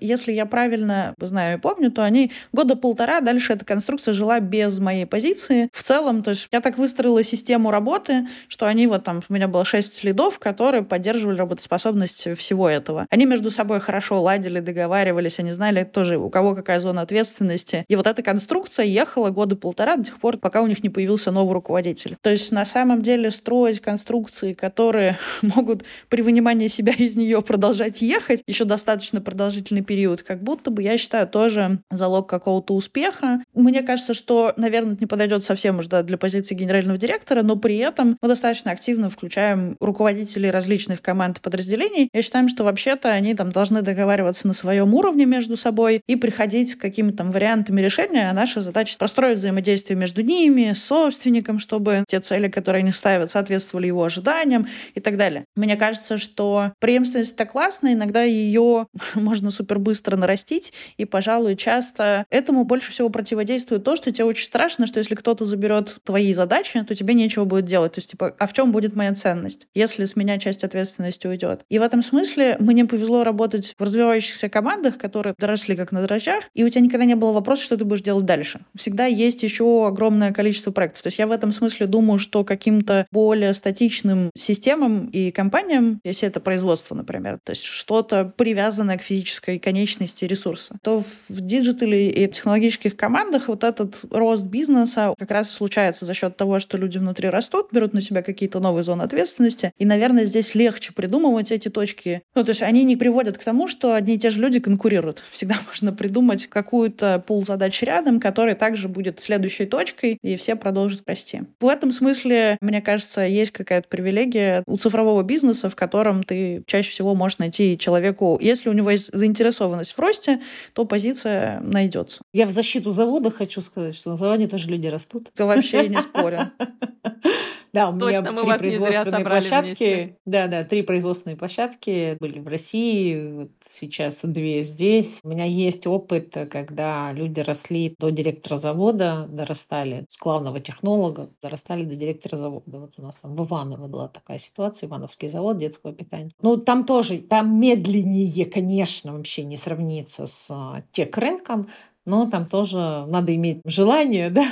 если я правильно знаю и помню, то они года полтора дальше эта конструкция жила без моей позиции. В целом, то есть я так выстроила систему работы, что они вот там, у меня было шесть лидов, которые поддерживали работоспособность всего этого. Они между собой хорошо ладили, договаривались, они знали тоже, у кого какая зона ответственности. И вот эта конструкция ехала года полтора до тех пор, пока у них не появился новый руководитель. То есть на самом деле строить конструкции, которые могут при вынимании себя из нее продолжать ехать еще достаточно продолжительный период, как будто бы, я считаю, тоже залог какого-то успеха. Мне кажется, что, наверное, это не подойдет совсем уже да, для позиции генерального директора, но при этом мы достаточно активно включаем руководителей различных команд и подразделений. Я считаю, что вообще-то они там должны договариваться на своем уровне между собой и приходить с какими-то там вариантами решения, а наша задача простроить взаимодействие между ними, с собственником, чтобы те цели, которые они ставят, соответствовали его ожиданиям и так далее. Мне кажется, что преемственность это классно, иногда ее можно супер быстро нарастить. И, пожалуй, часто этому больше всего противодействует то, что тебе очень страшно, что если кто-то заберет твои задачи, то тебе нечего будет делать. То есть, типа, а в чем будет моя ценность, если с меня часть ответственности уйдет? И в этом смысле мне повезло работать в развивающихся командах, которые доросли как на дрожжах, и у тебя никогда не было вопроса, что ты будешь делать дальше. Всегда есть еще огромное количество проектов. То есть я в этом смысле думаю, что каким-то более статичным системам и компаниям, если это производство, например, то есть что-то привязанное к физической конечности ресурса, то в диджитале и технологических командах вот этот рост бизнеса как раз случается за счет того, что люди внутри растут, берут на себя какие-то новые зоны ответственности. И, наверное, здесь легче придумывать эти точки. Ну, то есть они не приводят к тому, что одни и те же люди конкурируют. Всегда можно придумать какую-то пул задач рядом, который также будет следующей точкой, и все продолжат расти. В этом смысле, мне кажется, есть какая-то привилегия у цифрового бизнеса, в котором ты чаще всего можешь найти человеку, если у него есть заинтересованность в росте, то позиция найдется. Я в защиту завода хочу сказать, что на заводе тоже люди растут. Это вообще не спорю. Да, у Точно, меня мы три вас производственные площадки. Вместе. Да, да, три производственные площадки были в России, вот сейчас две здесь. У меня есть опыт, когда люди росли до директора завода, дорастали с главного технолога, дорастали до директора завода. Вот у нас там в Иваново была такая ситуация, Ивановский завод детского питания. Ну, там тоже, там медленнее, конечно, вообще не сравнится с а, тех рынком, но там тоже надо иметь желание, да,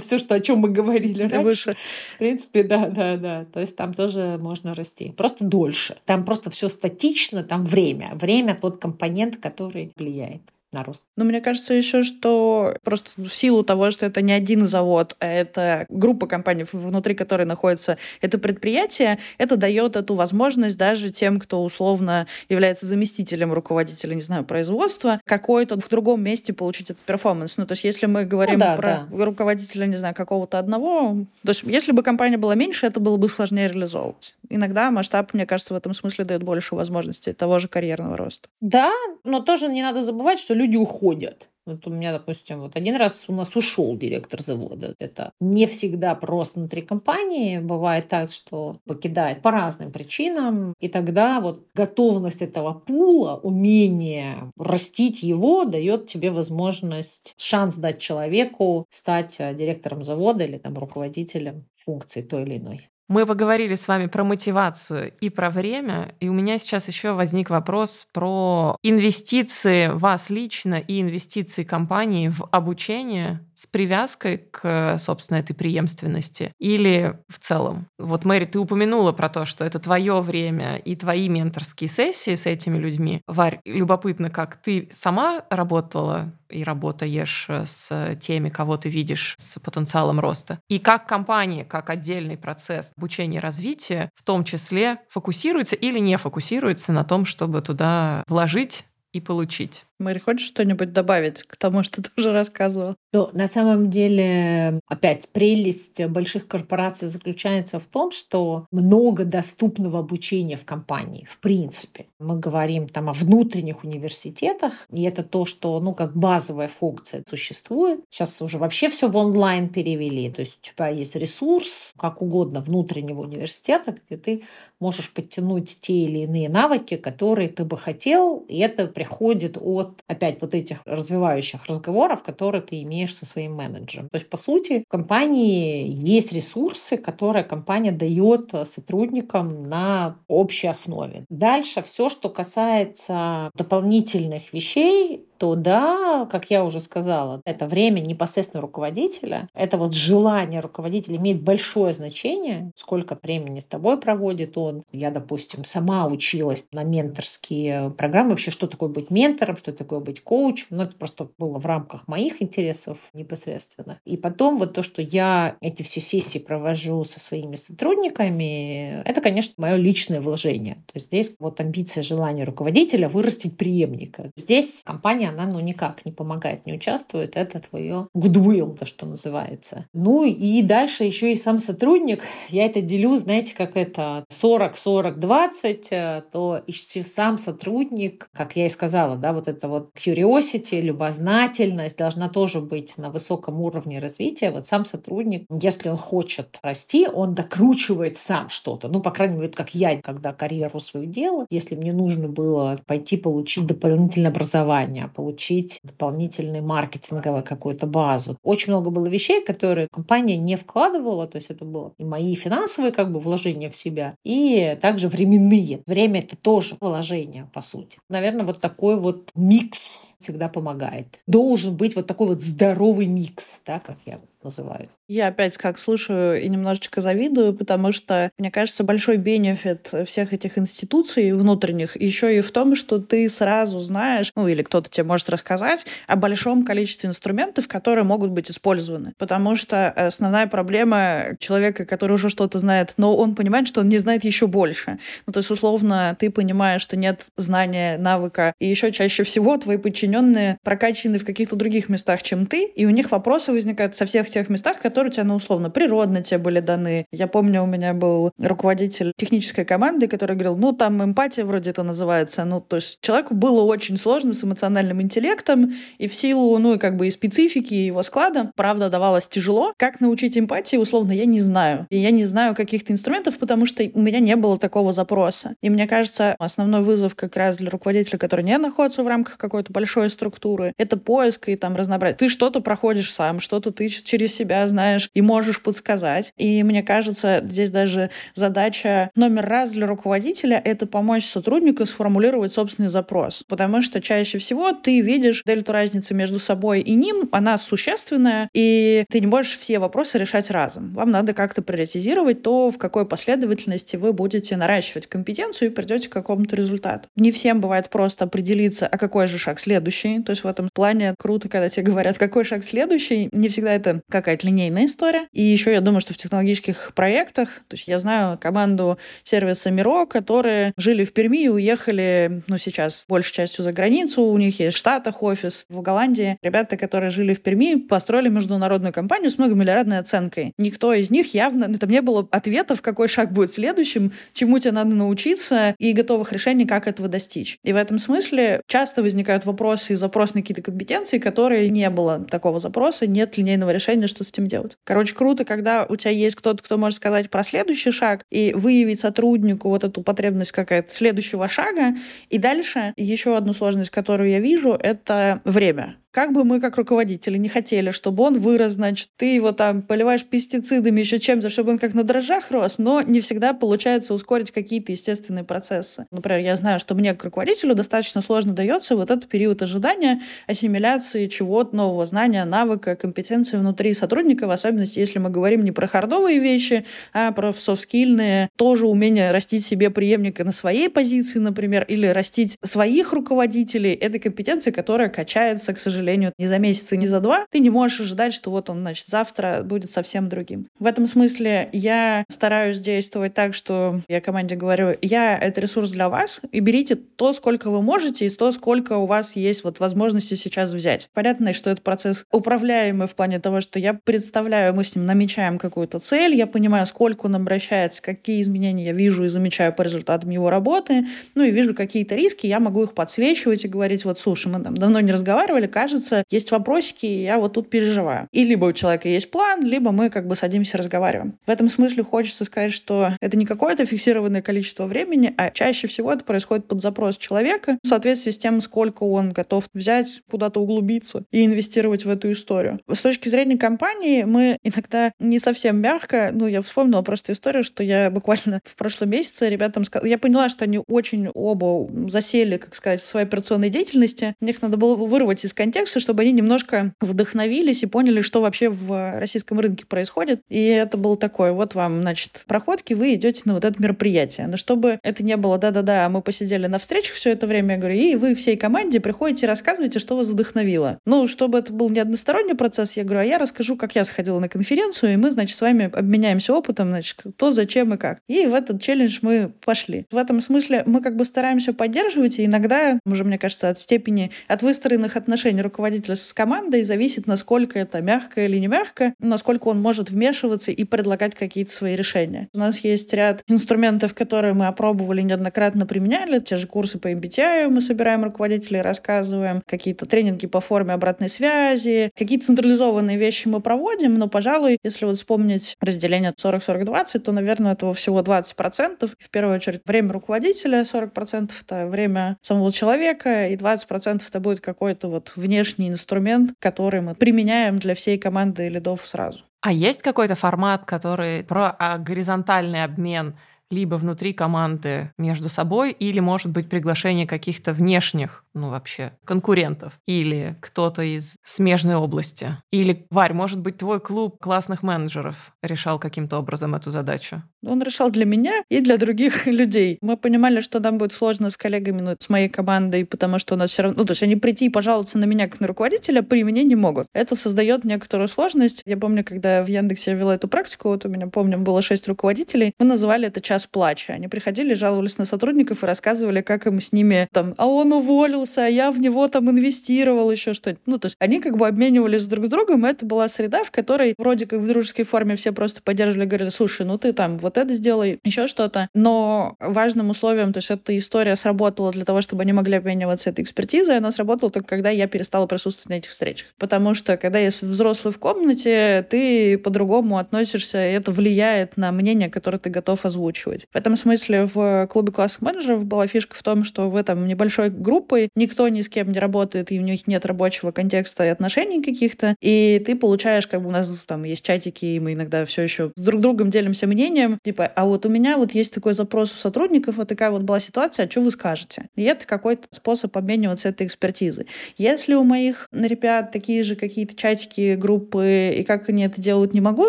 все, что о чем мы говорили раньше. Выше. В принципе, да, да, да. То есть там тоже можно расти. Просто дольше. Там просто все статично, там время. Время тот компонент, который влияет на рост. Но мне кажется еще, что просто в силу того, что это не один завод, а это группа компаний, внутри которой находится это предприятие, это дает эту возможность даже тем, кто условно является заместителем руководителя, не знаю, производства, какой-то в другом месте получить этот перформанс. Ну, то есть если мы говорим ну, да, про да. руководителя, не знаю, какого-то одного, то есть если бы компания была меньше, это было бы сложнее реализовывать. Иногда масштаб, мне кажется, в этом смысле дает больше возможностей того же карьерного роста. Да, но тоже не надо забывать, что люди уходят. Вот у меня, допустим, вот один раз у нас ушел директор завода. Это не всегда просто внутри компании. Бывает так, что покидает по разным причинам. И тогда вот готовность этого пула, умение растить его дает тебе возможность, шанс дать человеку стать э, директором завода или там руководителем функции той или иной. Мы поговорили с вами про мотивацию и про время, и у меня сейчас еще возник вопрос про инвестиции вас лично и инвестиции компании в обучение с привязкой к, собственно, этой преемственности или в целом. Вот, Мэри, ты упомянула про то, что это твое время и твои менторские сессии с этими людьми. Варь, любопытно, как ты сама работала и работаешь э, с теми, кого ты видишь с потенциалом роста. И как компания, как отдельный процесс обучения и развития, в том числе фокусируется или не фокусируется на том, чтобы туда вложить и получить. Мэри, хочешь что-нибудь добавить к тому, что ты уже рассказывал? Ну, на самом деле, опять, прелесть больших корпораций заключается в том, что много доступного обучения в компании, в принципе. Мы говорим там о внутренних университетах, и это то, что, ну, как базовая функция существует. Сейчас уже вообще все в онлайн перевели, то есть у тебя есть ресурс, как угодно, внутреннего университета, где ты можешь подтянуть те или иные навыки, которые ты бы хотел, и это приходит от опять вот этих развивающих разговоров, которые ты имеешь со своим менеджером. То есть, по сути, в компании есть ресурсы, которые компания дает сотрудникам на общей основе. Дальше все, что касается дополнительных вещей, то да, как я уже сказала, это время непосредственно руководителя, это вот желание руководителя имеет большое значение, сколько времени с тобой проводит он. Я, допустим, сама училась на менторские программы, вообще, что такое быть ментором, что такое быть коучем, но это просто было в рамках моих интересов непосредственно. И потом вот то, что я эти все сессии провожу со своими сотрудниками, это, конечно, мое личное вложение. То есть здесь вот амбиция, желание руководителя вырастить преемника. Здесь компания она ну никак не помогает, не участвует. Это твое goodwill, то, что называется. Ну и дальше еще и сам сотрудник. Я это делю, знаете, как это 40-40-20, то еще сам сотрудник, как я и сказала, да, вот это вот curiosity, любознательность должна тоже быть на высоком уровне развития. Вот сам сотрудник, если он хочет расти, он докручивает сам что-то. Ну, по крайней мере, как я, когда карьеру свою делала, если мне нужно было пойти получить дополнительное образование, получить дополнительный маркетинговый какую-то базу. Очень много было вещей, которые компания не вкладывала, то есть это было и мои финансовые как бы вложения в себя, и также временные. Время — это тоже вложение, по сути. Наверное, вот такой вот микс всегда помогает. Должен быть вот такой вот здоровый микс, да, как я называют. Я опять как слушаю и немножечко завидую, потому что, мне кажется, большой бенефит всех этих институций внутренних еще и в том, что ты сразу знаешь, ну или кто-то тебе может рассказать о большом количестве инструментов, которые могут быть использованы. Потому что основная проблема человека, который уже что-то знает, но он понимает, что он не знает еще больше. Ну, то есть, условно, ты понимаешь, что нет знания, навыка, и еще чаще всего твои подчиненные прокачаны в каких-то других местах, чем ты, и у них вопросы возникают со всех тех местах, которые у тебя, ну, условно, природно тебе были даны. Я помню, у меня был руководитель технической команды, который говорил, ну, там эмпатия вроде это называется. Ну, то есть человеку было очень сложно с эмоциональным интеллектом, и в силу, ну, и как бы и специфики его склада, правда, давалось тяжело. Как научить эмпатии, условно, я не знаю. И я не знаю каких-то инструментов, потому что у меня не было такого запроса. И мне кажется, основной вызов как раз для руководителя, который не находится в рамках какой-то большой структуры, это поиск и там разнообразие. Ты что-то проходишь сам, что-то ты через через себя знаешь и можешь подсказать. И мне кажется, здесь даже задача номер раз для руководителя — это помочь сотруднику сформулировать собственный запрос. Потому что чаще всего ты видишь дельту разницы между собой и ним, она существенная, и ты не можешь все вопросы решать разом. Вам надо как-то приоритизировать то, в какой последовательности вы будете наращивать компетенцию и придете к какому-то результату. Не всем бывает просто определиться, а какой же шаг следующий. То есть в этом плане круто, когда тебе говорят, какой шаг следующий. Не всегда это какая-то линейная история. И еще я думаю, что в технологических проектах, то есть я знаю команду сервиса Миро, которые жили в Перми и уехали, ну, сейчас большей частью за границу, у них есть в Штатах офис, в Голландии. Ребята, которые жили в Перми, построили международную компанию с многомиллиардной оценкой. Никто из них явно, ну, там не было ответов, какой шаг будет следующим, чему тебе надо научиться и готовых решений, как этого достичь. И в этом смысле часто возникают вопросы и запрос на какие-то компетенции, которые не было такого запроса, нет линейного решения решение, что с этим делать. Короче, круто, когда у тебя есть кто-то, кто может сказать про следующий шаг и выявить сотруднику вот эту потребность какая-то следующего шага. И дальше еще одну сложность, которую я вижу, это время. Как бы мы, как руководители, не хотели, чтобы он вырос, значит, ты его там поливаешь пестицидами, еще чем-то, чтобы он как на дрожжах рос, но не всегда получается ускорить какие-то естественные процессы. Например, я знаю, что мне, как руководителю, достаточно сложно дается вот этот период ожидания, ассимиляции чего-то нового знания, навыка, компетенции внутри сотрудника, в особенности, если мы говорим не про хардовые вещи, а про софт-скильные, тоже умение растить себе преемника на своей позиции, например, или растить своих руководителей. Это компетенция, которая качается, к сожалению, сожалению, не за месяц и не за два, ты не можешь ожидать, что вот он, значит, завтра будет совсем другим. В этом смысле я стараюсь действовать так, что я команде говорю, я — это ресурс для вас, и берите то, сколько вы можете, и то, сколько у вас есть вот возможности сейчас взять. Понятно, что это процесс управляемый в плане того, что я представляю, мы с ним намечаем какую-то цель, я понимаю, сколько он обращается, какие изменения я вижу и замечаю по результатам его работы, ну и вижу какие-то риски, я могу их подсвечивать и говорить, вот, слушай, мы там давно не разговаривали, кажется, кажется, есть вопросики, и я вот тут переживаю. И либо у человека есть план, либо мы как бы садимся разговариваем. В этом смысле хочется сказать, что это не какое-то фиксированное количество времени, а чаще всего это происходит под запрос человека в соответствии с тем, сколько он готов взять, куда-то углубиться и инвестировать в эту историю. С точки зрения компании мы иногда не совсем мягко, ну, я вспомнила просто историю, что я буквально в прошлом месяце ребятам сказала, я поняла, что они очень оба засели, как сказать, в своей операционной деятельности, них надо было вырвать из контекста контекста, чтобы они немножко вдохновились и поняли, что вообще в российском рынке происходит. И это был такой, вот вам, значит, проходки, вы идете на вот это мероприятие. Но чтобы это не было, да-да-да, мы посидели на встречах все это время, я говорю, и вы всей команде приходите и рассказываете, что вас вдохновило. Ну, чтобы это был не односторонний процесс, я говорю, а я расскажу, как я сходила на конференцию, и мы, значит, с вами обменяемся опытом, значит, кто, зачем и как. И в этот челлендж мы пошли. В этом смысле мы как бы стараемся поддерживать, и иногда, уже, мне кажется, от степени, от выстроенных отношений руководителя с командой зависит, насколько это мягко или не мягко, насколько он может вмешиваться и предлагать какие-то свои решения. У нас есть ряд инструментов, которые мы опробовали, неоднократно применяли. Те же курсы по MBTI мы собираем руководителей, рассказываем, какие-то тренинги по форме обратной связи, какие-то централизованные вещи мы проводим, но, пожалуй, если вот вспомнить разделение 40-40-20, то, наверное, этого всего 20%. В первую очередь время руководителя, 40% это время самого человека, и 20% это будет какой-то вот внешний инструмент, который мы применяем для всей команды лидов сразу. А есть какой-то формат, который про горизонтальный обмен либо внутри команды между собой, или, может быть, приглашение каких-то внешних ну, вообще, конкурентов или кто-то из смежной области. Или, Варь, может быть, твой клуб классных менеджеров решал каким-то образом эту задачу? Он решал для меня и для других людей. Мы понимали, что нам будет сложно с коллегами, ну, с моей командой, потому что у нас все равно... Ну, то есть они прийти и пожаловаться на меня как на руководителя при мне не могут. Это создает некоторую сложность. Я помню, когда в Яндексе я вела эту практику, вот у меня, помню, было шесть руководителей, мы называли это час плача. Они приходили, жаловались на сотрудников и рассказывали, как им с ними там, а он уволил уволился, а я в него там инвестировал, еще что-нибудь. Ну, то есть они как бы обменивались друг с другом, это была среда, в которой вроде как в дружеской форме все просто поддерживали, говорили, слушай, ну ты там вот это сделай, еще что-то. Но важным условием, то есть эта история сработала для того, чтобы они могли обмениваться этой экспертизой, она сработала только когда я перестала присутствовать на этих встречах. Потому что когда есть взрослый в комнате, ты по-другому относишься, и это влияет на мнение, которое ты готов озвучивать. В этом смысле в клубе классных менеджеров была фишка в том, что вы там небольшой группой никто ни с кем не работает, и у них нет рабочего контекста и отношений каких-то, и ты получаешь, как бы у нас там есть чатики, и мы иногда все еще с друг другом делимся мнением, типа, а вот у меня вот есть такой запрос у сотрудников, вот такая вот была ситуация, а что вы скажете? И это какой-то способ обмениваться этой экспертизой. Если у моих ребят такие же какие-то чатики, группы, и как они это делают, не могу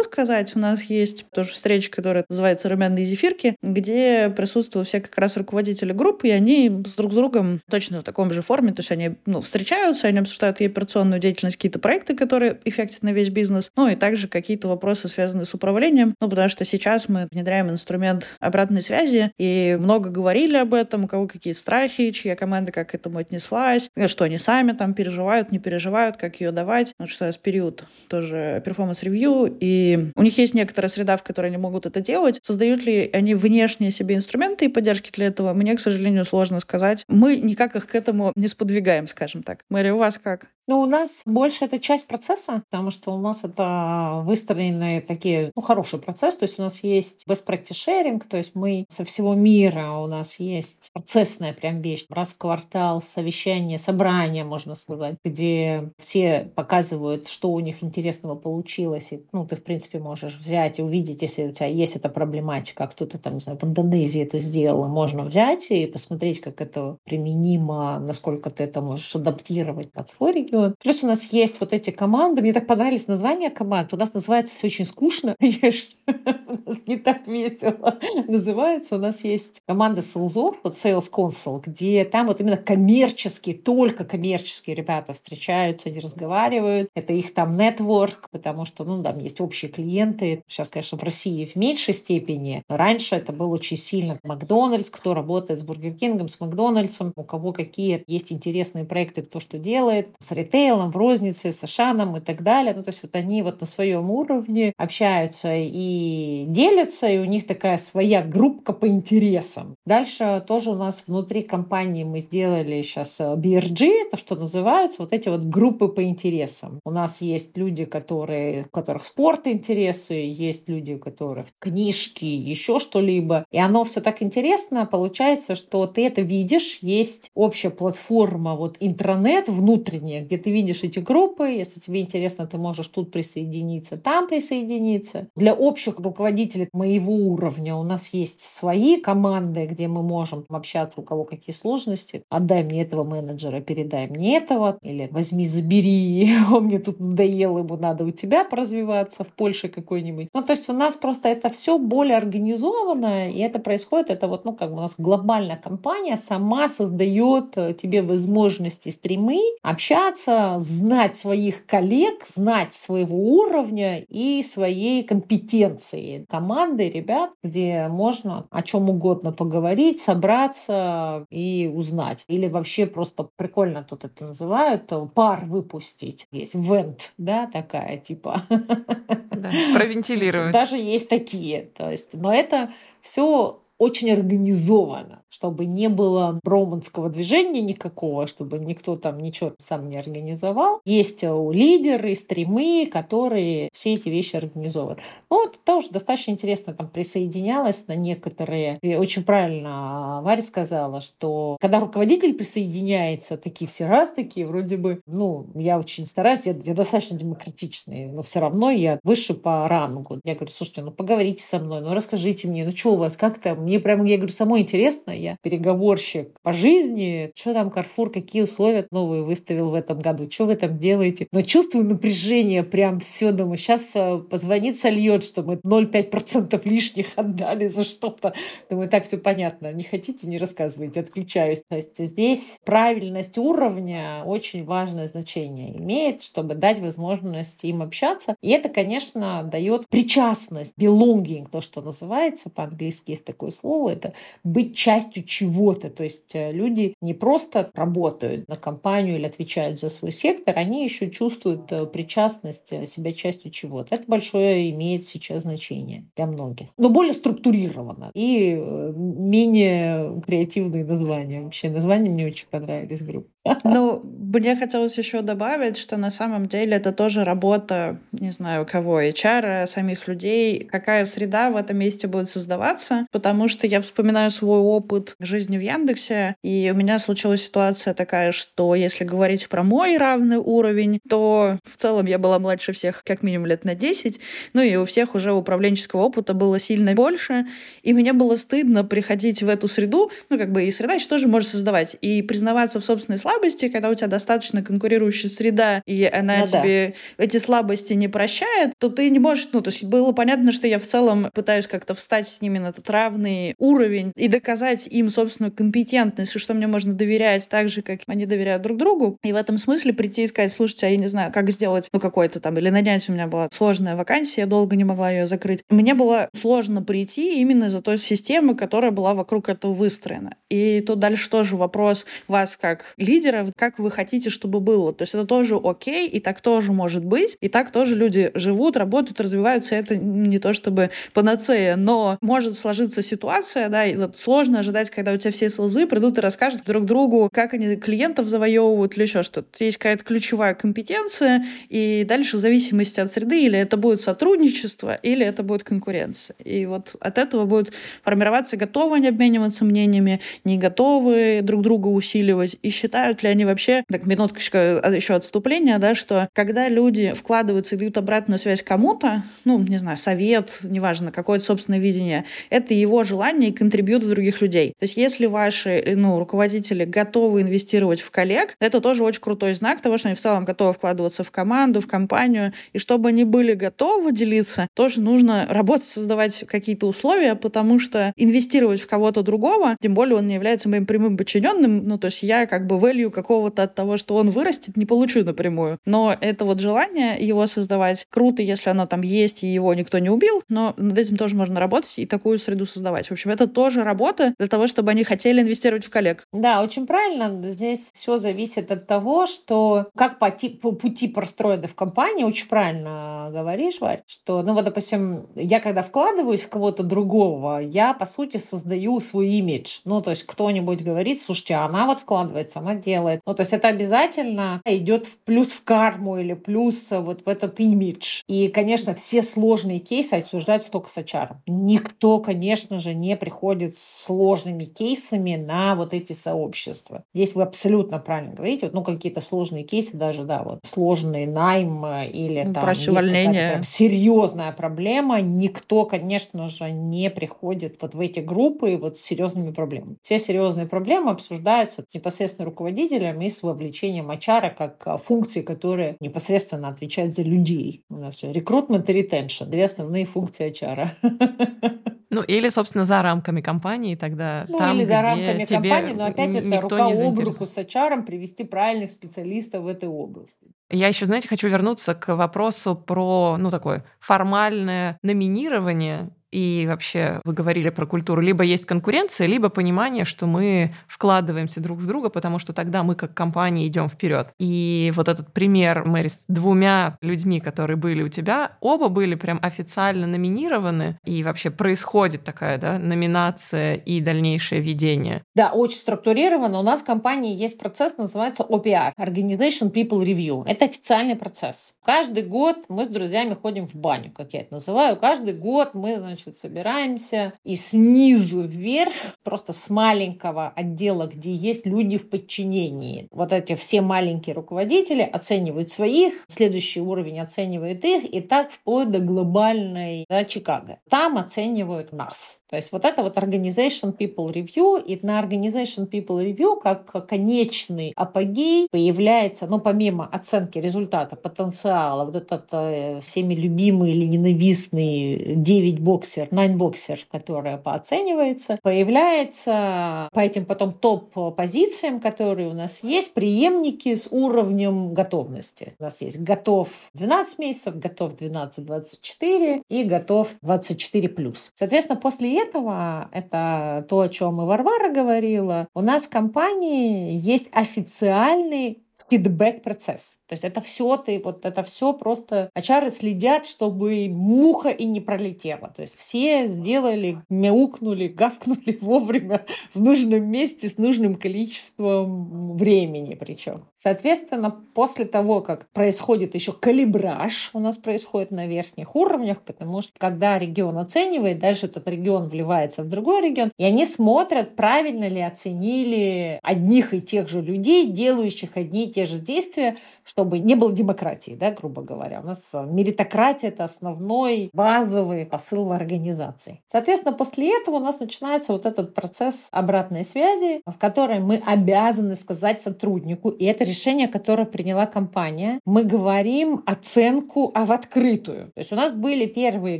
сказать. У нас есть тоже встреча, которая называется «Румяные зефирки», где присутствуют все как раз руководители группы, и они с друг с другом точно в таком же форме, то есть они ну, встречаются, они обсуждают и операционную деятельность, какие-то проекты, которые эффектят на весь бизнес, ну и также какие-то вопросы, связанные с управлением, ну потому что сейчас мы внедряем инструмент обратной связи, и много говорили об этом, у кого какие страхи, чья команда как к этому отнеслась, что они сами там переживают, не переживают, как ее давать, ну что раз в период тоже performance review, и у них есть некоторая среда, в которой они могут это делать. Создают ли они внешние себе инструменты и поддержки для этого, мне, к сожалению, сложно сказать. Мы никак их к этому этому не сподвигаем, скажем так. Мэри, у вас как? Ну, у нас больше это часть процесса, потому что у нас это выстроенные такие, ну, хороший процесс. То есть у нас есть best practice sharing, то есть мы со всего мира, у нас есть процессная прям вещь. Раз в квартал совещание, собрание, можно сказать, где все показывают, что у них интересного получилось. И, ну, ты, в принципе, можешь взять и увидеть, если у тебя есть эта проблематика, кто-то там, не знаю, в Индонезии это сделал, можно взять и посмотреть, как это применимо, насколько ты это можешь адаптировать под свой регион. Плюс у нас есть вот эти команды. Мне так понравились названия команд. У нас называется все очень скучно. У нас не так весело называется. У нас есть команда sales ов, вот Sales Council, где там вот именно коммерческие, только коммерческие ребята встречаются, они разговаривают. Это их там нетворк, потому что, ну, там есть общие клиенты. Сейчас, конечно, в России в меньшей степени. Но раньше это было очень сильно. Макдональдс, кто работает с Бургер Кингом, с Макдональдсом, у кого какие есть интересные проекты, кто что делает. С ритейлом, в рознице, с Ашаном и так далее. Ну, то есть вот они вот на своем уровне общаются и делятся, и у них такая своя группка по интересам. Дальше тоже у нас внутри компании мы сделали сейчас э, BRG, это что называется, вот эти вот группы по интересам. У нас есть люди, которые, у которых спорт интересы, есть люди, у которых книжки, еще что-либо. И оно все так интересно, получается, что ты это видишь, есть общая платформа вот интранет внутренняя, где ты видишь эти группы, если тебе интересно, ты можешь тут присоединиться, там присоединиться. Для общих руководителей моего уровня у нас есть свои команды, где мы можем общаться, у кого какие сложности. Отдай мне этого менеджера, передай мне этого, или возьми, забери, он мне тут надоел, ему надо у тебя поразвиваться в Польше какой-нибудь. Ну, то есть у нас просто это все более организовано, и это происходит, это вот, ну, как бы у нас глобальная компания сама создает э, тебе возможности стримы, общаться, знать своих коллег, знать своего уровня и своей компетенции команды ребят, где можно о чем угодно поговорить, собраться и узнать. Или вообще просто прикольно тут это называют, э, пар выпустить. Есть вент, да, такая типа. Да, провентилировать. Даже есть такие. То есть, но это все очень организовано, чтобы не было броманского движения никакого, чтобы никто там ничего сам не организовал. Есть э, лидеры, стримы, которые все эти вещи организовывают. Ну, вот тоже достаточно интересно там присоединялась на некоторые. И очень правильно Варя сказала, что когда руководитель присоединяется, такие все раз такие, вроде бы, ну, я очень стараюсь, я, я достаточно демократичный, но все равно я выше по рангу. Я говорю, слушайте, ну поговорите со мной, ну расскажите мне, ну что у вас, как там, мне прям, я говорю, самой интересно, я переговорщик по жизни, что там Карфур, какие условия новые выставил в этом году, что вы там делаете. Но чувствую напряжение прям все, думаю, сейчас э, позвонит, сольет, что мы 0,5% лишних отдали за что-то. Думаю, так все понятно, не хотите, не рассказывайте, отключаюсь. То есть здесь правильность уровня очень важное значение имеет, чтобы дать возможность им общаться. И это, конечно, дает причастность, belonging, то, что называется, по-английски есть такое слово, это быть частью чего-то. То есть э, люди не просто работают на компанию или отвечают за свой сектор, они еще чувствуют э, причастность э, себя частью чего-то. Это большое имеет сейчас значение для многих. Но более структурировано и менее креативные названия. Вообще названия мне очень понравились группы. Ну, мне хотелось еще добавить, что на самом деле это тоже работа, не знаю, кого, HR, самих людей, какая среда в этом месте будет создаваться, потому что я вспоминаю свой опыт жизни в Яндексе, и у меня случилась ситуация такая, что если говорить про мой равный уровень, то в целом я была младше всех как минимум лет на 10, ну и у всех уже управленческого опыта было сильно больше, и мне было стыдно приходить в эту среду, ну как бы и среда еще тоже может создавать, и признаваться в собственной слабости, слабости, когда у тебя достаточно конкурирующая среда, и она ну, тебе да. эти слабости не прощает, то ты не можешь... Ну, то есть было понятно, что я в целом пытаюсь как-то встать с ними на этот равный уровень и доказать им собственную компетентность, и что мне можно доверять так же, как они доверяют друг другу. И в этом смысле прийти и сказать, слушайте, а я не знаю, как сделать, ну, какой-то там, или нанять у меня была сложная вакансия, я долго не могла ее закрыть. Мне было сложно прийти именно из-за той системы, которая была вокруг этого выстроена. И тут дальше тоже вопрос вас как лидера, лидера, как вы хотите, чтобы было. То есть это тоже окей, и так тоже может быть, и так тоже люди живут, работают, развиваются. Это не то чтобы панацея, но может сложиться ситуация, да, и вот сложно ожидать, когда у тебя все СЛЗ придут и расскажут друг другу, как они клиентов завоевывают или еще что-то. Есть какая-то ключевая компетенция, и дальше в зависимости от среды или это будет сотрудничество, или это будет конкуренция. И вот от этого будет формироваться, готовы они обмениваться мнениями, не готовы друг друга усиливать, и считаю, понимают ли они вообще, так, минуточка еще отступления, да, что когда люди вкладываются и дают обратную связь кому-то, ну, не знаю, совет, неважно, какое-то собственное видение, это его желание и контрибьют в других людей. То есть если ваши, ну, руководители готовы инвестировать в коллег, это тоже очень крутой знак того, что они в целом готовы вкладываться в команду, в компанию, и чтобы они были готовы делиться, тоже нужно работать, создавать какие-то условия, потому что инвестировать в кого-то другого, тем более он не является моим прямым подчиненным, ну, то есть я как бы value value какого-то от того, что он вырастет, не получу напрямую. Но это вот желание его создавать круто, если оно там есть, и его никто не убил, но над этим тоже можно работать и такую среду создавать. В общем, это тоже работа для того, чтобы они хотели инвестировать в коллег. Да, очень правильно. Здесь все зависит от того, что как по, по пути простроены в компании, очень правильно говоришь, Варь, что, ну вот, допустим, я когда вкладываюсь в кого-то другого, я, по сути, создаю свой имидж. Ну, то есть кто-нибудь говорит, слушайте, она вот вкладывается, она делает делает. Ну, то есть это обязательно идет в плюс в карму или плюс вот в этот имидж. И, конечно, все сложные кейсы обсуждаются только с HR. Никто, конечно же, не приходит с сложными кейсами на вот эти сообщества. Здесь вы абсолютно правильно говорите. Вот, ну, какие-то сложные кейсы, даже, да, вот сложный найм или ну, там увольнение. серьезная проблема. Никто, конечно же, не приходит вот в эти группы вот с серьезными проблемами. Все серьезные проблемы обсуждаются непосредственно руководителем и с вовлечением HR как функции, которые непосредственно отвечают за людей. У нас же рекрутмент и ретеншн, две основные функции HR. Ну, или, собственно, за рамками компании тогда. Ну, там, или за рамками компании, но опять это рука об руку с HR привести правильных специалистов в этой области. Я еще, знаете, хочу вернуться к вопросу про, ну, такое формальное номинирование и вообще вы говорили про культуру, либо есть конкуренция, либо понимание, что мы вкладываемся друг в друга, потому что тогда мы как компания идем вперед. И вот этот пример, Мэри, с двумя людьми, которые были у тебя, оба были прям официально номинированы, и вообще происходит такая да, номинация и дальнейшее ведение. Да, очень структурировано. У нас в компании есть процесс, называется OPR, Organization People Review. Это официальный процесс. Каждый год мы с друзьями ходим в баню, как я это называю. Каждый год мы, значит, значит, собираемся и снизу вверх, просто с маленького отдела, где есть люди в подчинении. Вот эти все маленькие руководители оценивают своих, следующий уровень оценивает их, и так вплоть до глобальной да, Чикаго. Там оценивают нас. То есть вот это вот Organization People Review, и на Organization People Review как конечный апогей появляется, ну, помимо оценки результата, потенциала, вот этот э, всеми любимый или ненавистный 9 боксер, 9 боксер, которая пооценивается, появляется по этим потом топ-позициям, которые у нас есть, преемники с уровнем готовности. У нас есть готов 12 месяцев, готов 12-24 и готов 24+. Соответственно, после этого, это то, о чем и Варвара говорила, у нас в компании есть официальный фидбэк-процесс. То есть это все ты, вот это все просто HR следят, чтобы муха и не пролетела. То есть все сделали, мяукнули, гавкнули вовремя в нужном месте с нужным количеством времени причем. Соответственно, после того, как происходит еще калибраж, у нас происходит на верхних уровнях, потому что когда регион оценивает, дальше этот регион вливается в другой регион, и они смотрят, правильно ли оценили одних и тех же людей, делающих одни и те же действия, чтобы не было демократии, да, грубо говоря. У нас э, меритократия – это основной базовый посыл в организации. Соответственно, после этого у нас начинается вот этот процесс обратной связи, в которой мы обязаны сказать сотруднику, и это решение, которое приняла компания, мы говорим оценку а в открытую. То есть у нас были первые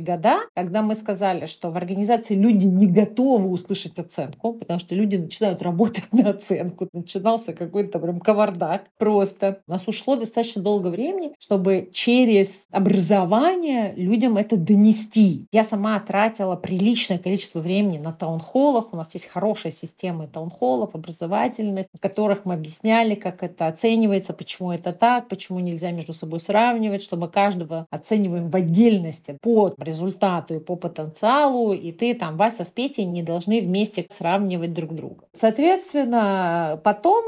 года, когда мы сказали, что в организации люди не готовы услышать оценку, потому что люди начинают работать на оценку. Начинался какой-то прям кавардак просто. У нас ушло достаточно долго времени, чтобы через образование людям это донести. Я сама тратила приличное количество времени на таунхоллах. У нас есть хорошая система таунхоллов образовательных, в которых мы объясняли, как это оценивается, почему это так, почему нельзя между собой сравнивать, что мы каждого оцениваем в отдельности по результату и по потенциалу, и ты там, Вася с Петей не должны вместе сравнивать друг друга. Соответственно, потом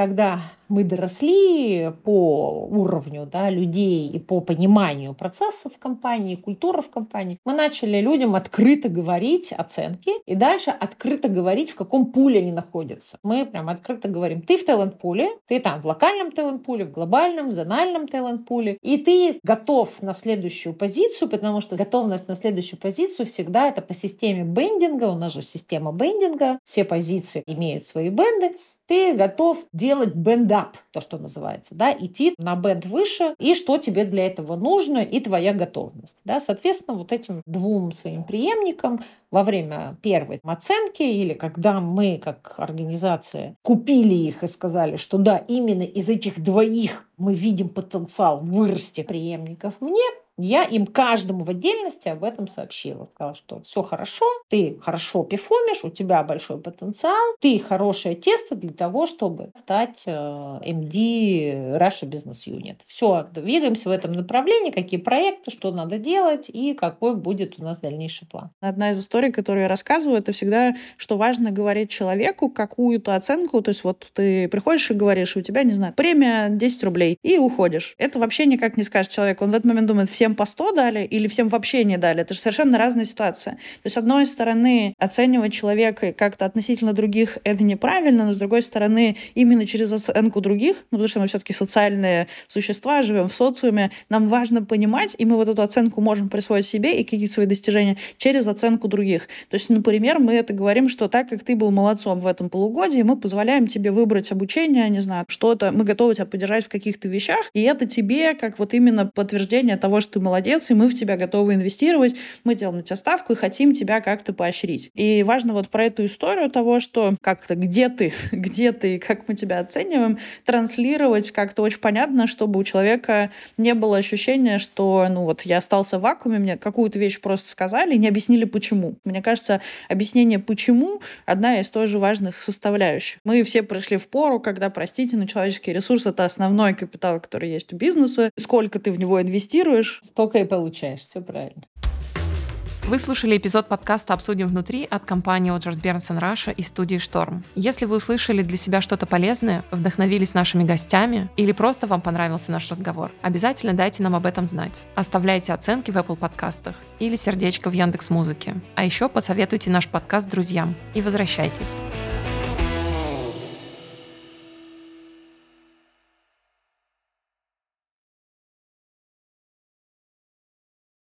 когда мы доросли по уровню да, людей и по пониманию процессов в компании, культуры в компании, мы начали людям открыто говорить оценки и дальше открыто говорить, в каком пуле они находятся. Мы прям открыто говорим, ты в талант-пуле, ты там в локальном талант-пуле, в глобальном, зональном талант-пуле, и ты готов на следующую позицию, потому что готовность на следующую позицию всегда это по системе бендинга, у нас же система бендинга, все позиции имеют свои бенды, ты готов делать бендап, то, что называется, да, идти на бенд выше, и что тебе для этого нужно, и твоя готовность. Да. Соответственно, вот этим двум своим преемникам во время первой оценки или когда мы, как организация, купили их и сказали, что да, именно из этих двоих мы видим потенциал вырасти преемников мне, Я им каждому в отдельности об этом сообщила. Сказала, что все хорошо, ты хорошо пифомишь, у тебя большой потенциал, ты хорошее тесто для того, чтобы стать MD Russia Business Unit. Все, двигаемся в этом направлении, какие проекты, что надо делать и какой будет у нас дальнейший план. Одна из историй, которую я рассказываю, это всегда, что важно говорить человеку какую-то оценку. То есть вот ты приходишь и говоришь, у тебя, не знаю, премия 10 рублей, и уходишь. Это вообще никак не скажет человек. Он в этот момент думает, всем по 100 дали или всем вообще не дали. Это же совершенно разная ситуация. То есть, с одной стороны, оценивать человека как-то относительно других — это неправильно, но с другой стороны, именно через оценку других, ну, потому что мы все-таки социальные существа, живем в социуме, нам важно понимать, и мы вот эту оценку можем присвоить себе и какие-то свои достижения через оценку других. То есть, например, мы это говорим, что так как ты был молодцом в этом полугодии, мы позволяем тебе выбрать обучение, не знаю, что-то, мы готовы тебя поддержать в каких-то вещах, и это тебе как вот именно подтверждение того, что ты молодец, и мы в тебя готовы инвестировать, мы делаем на тебя ставку и хотим тебя как-то поощрить. И важно вот про эту историю того, что как-то где ты, где ты как мы тебя оцениваем, транслировать как-то очень понятно, чтобы у человека не было ощущения, что, ну вот, я остался в вакууме, мне какую-то вещь просто сказали не объяснили, почему. Мне кажется, объяснение «почему» — одна из тоже важных составляющих. Мы все пришли в пору, когда, простите, но человеческий ресурс — это основной капитал, который есть у бизнеса. Сколько ты в него инвестируешь? Столько и получаешь. Все правильно. Вы слушали эпизод подкаста «Обсудим внутри» от компании Оджерс Бернсон Раша и студии «Шторм». Если вы услышали для себя что-то полезное, вдохновились нашими гостями или просто вам понравился наш разговор, обязательно дайте нам об этом знать. Оставляйте оценки в Apple подкастах или сердечко в Яндекс Музыке. А еще посоветуйте наш подкаст друзьям и возвращайтесь.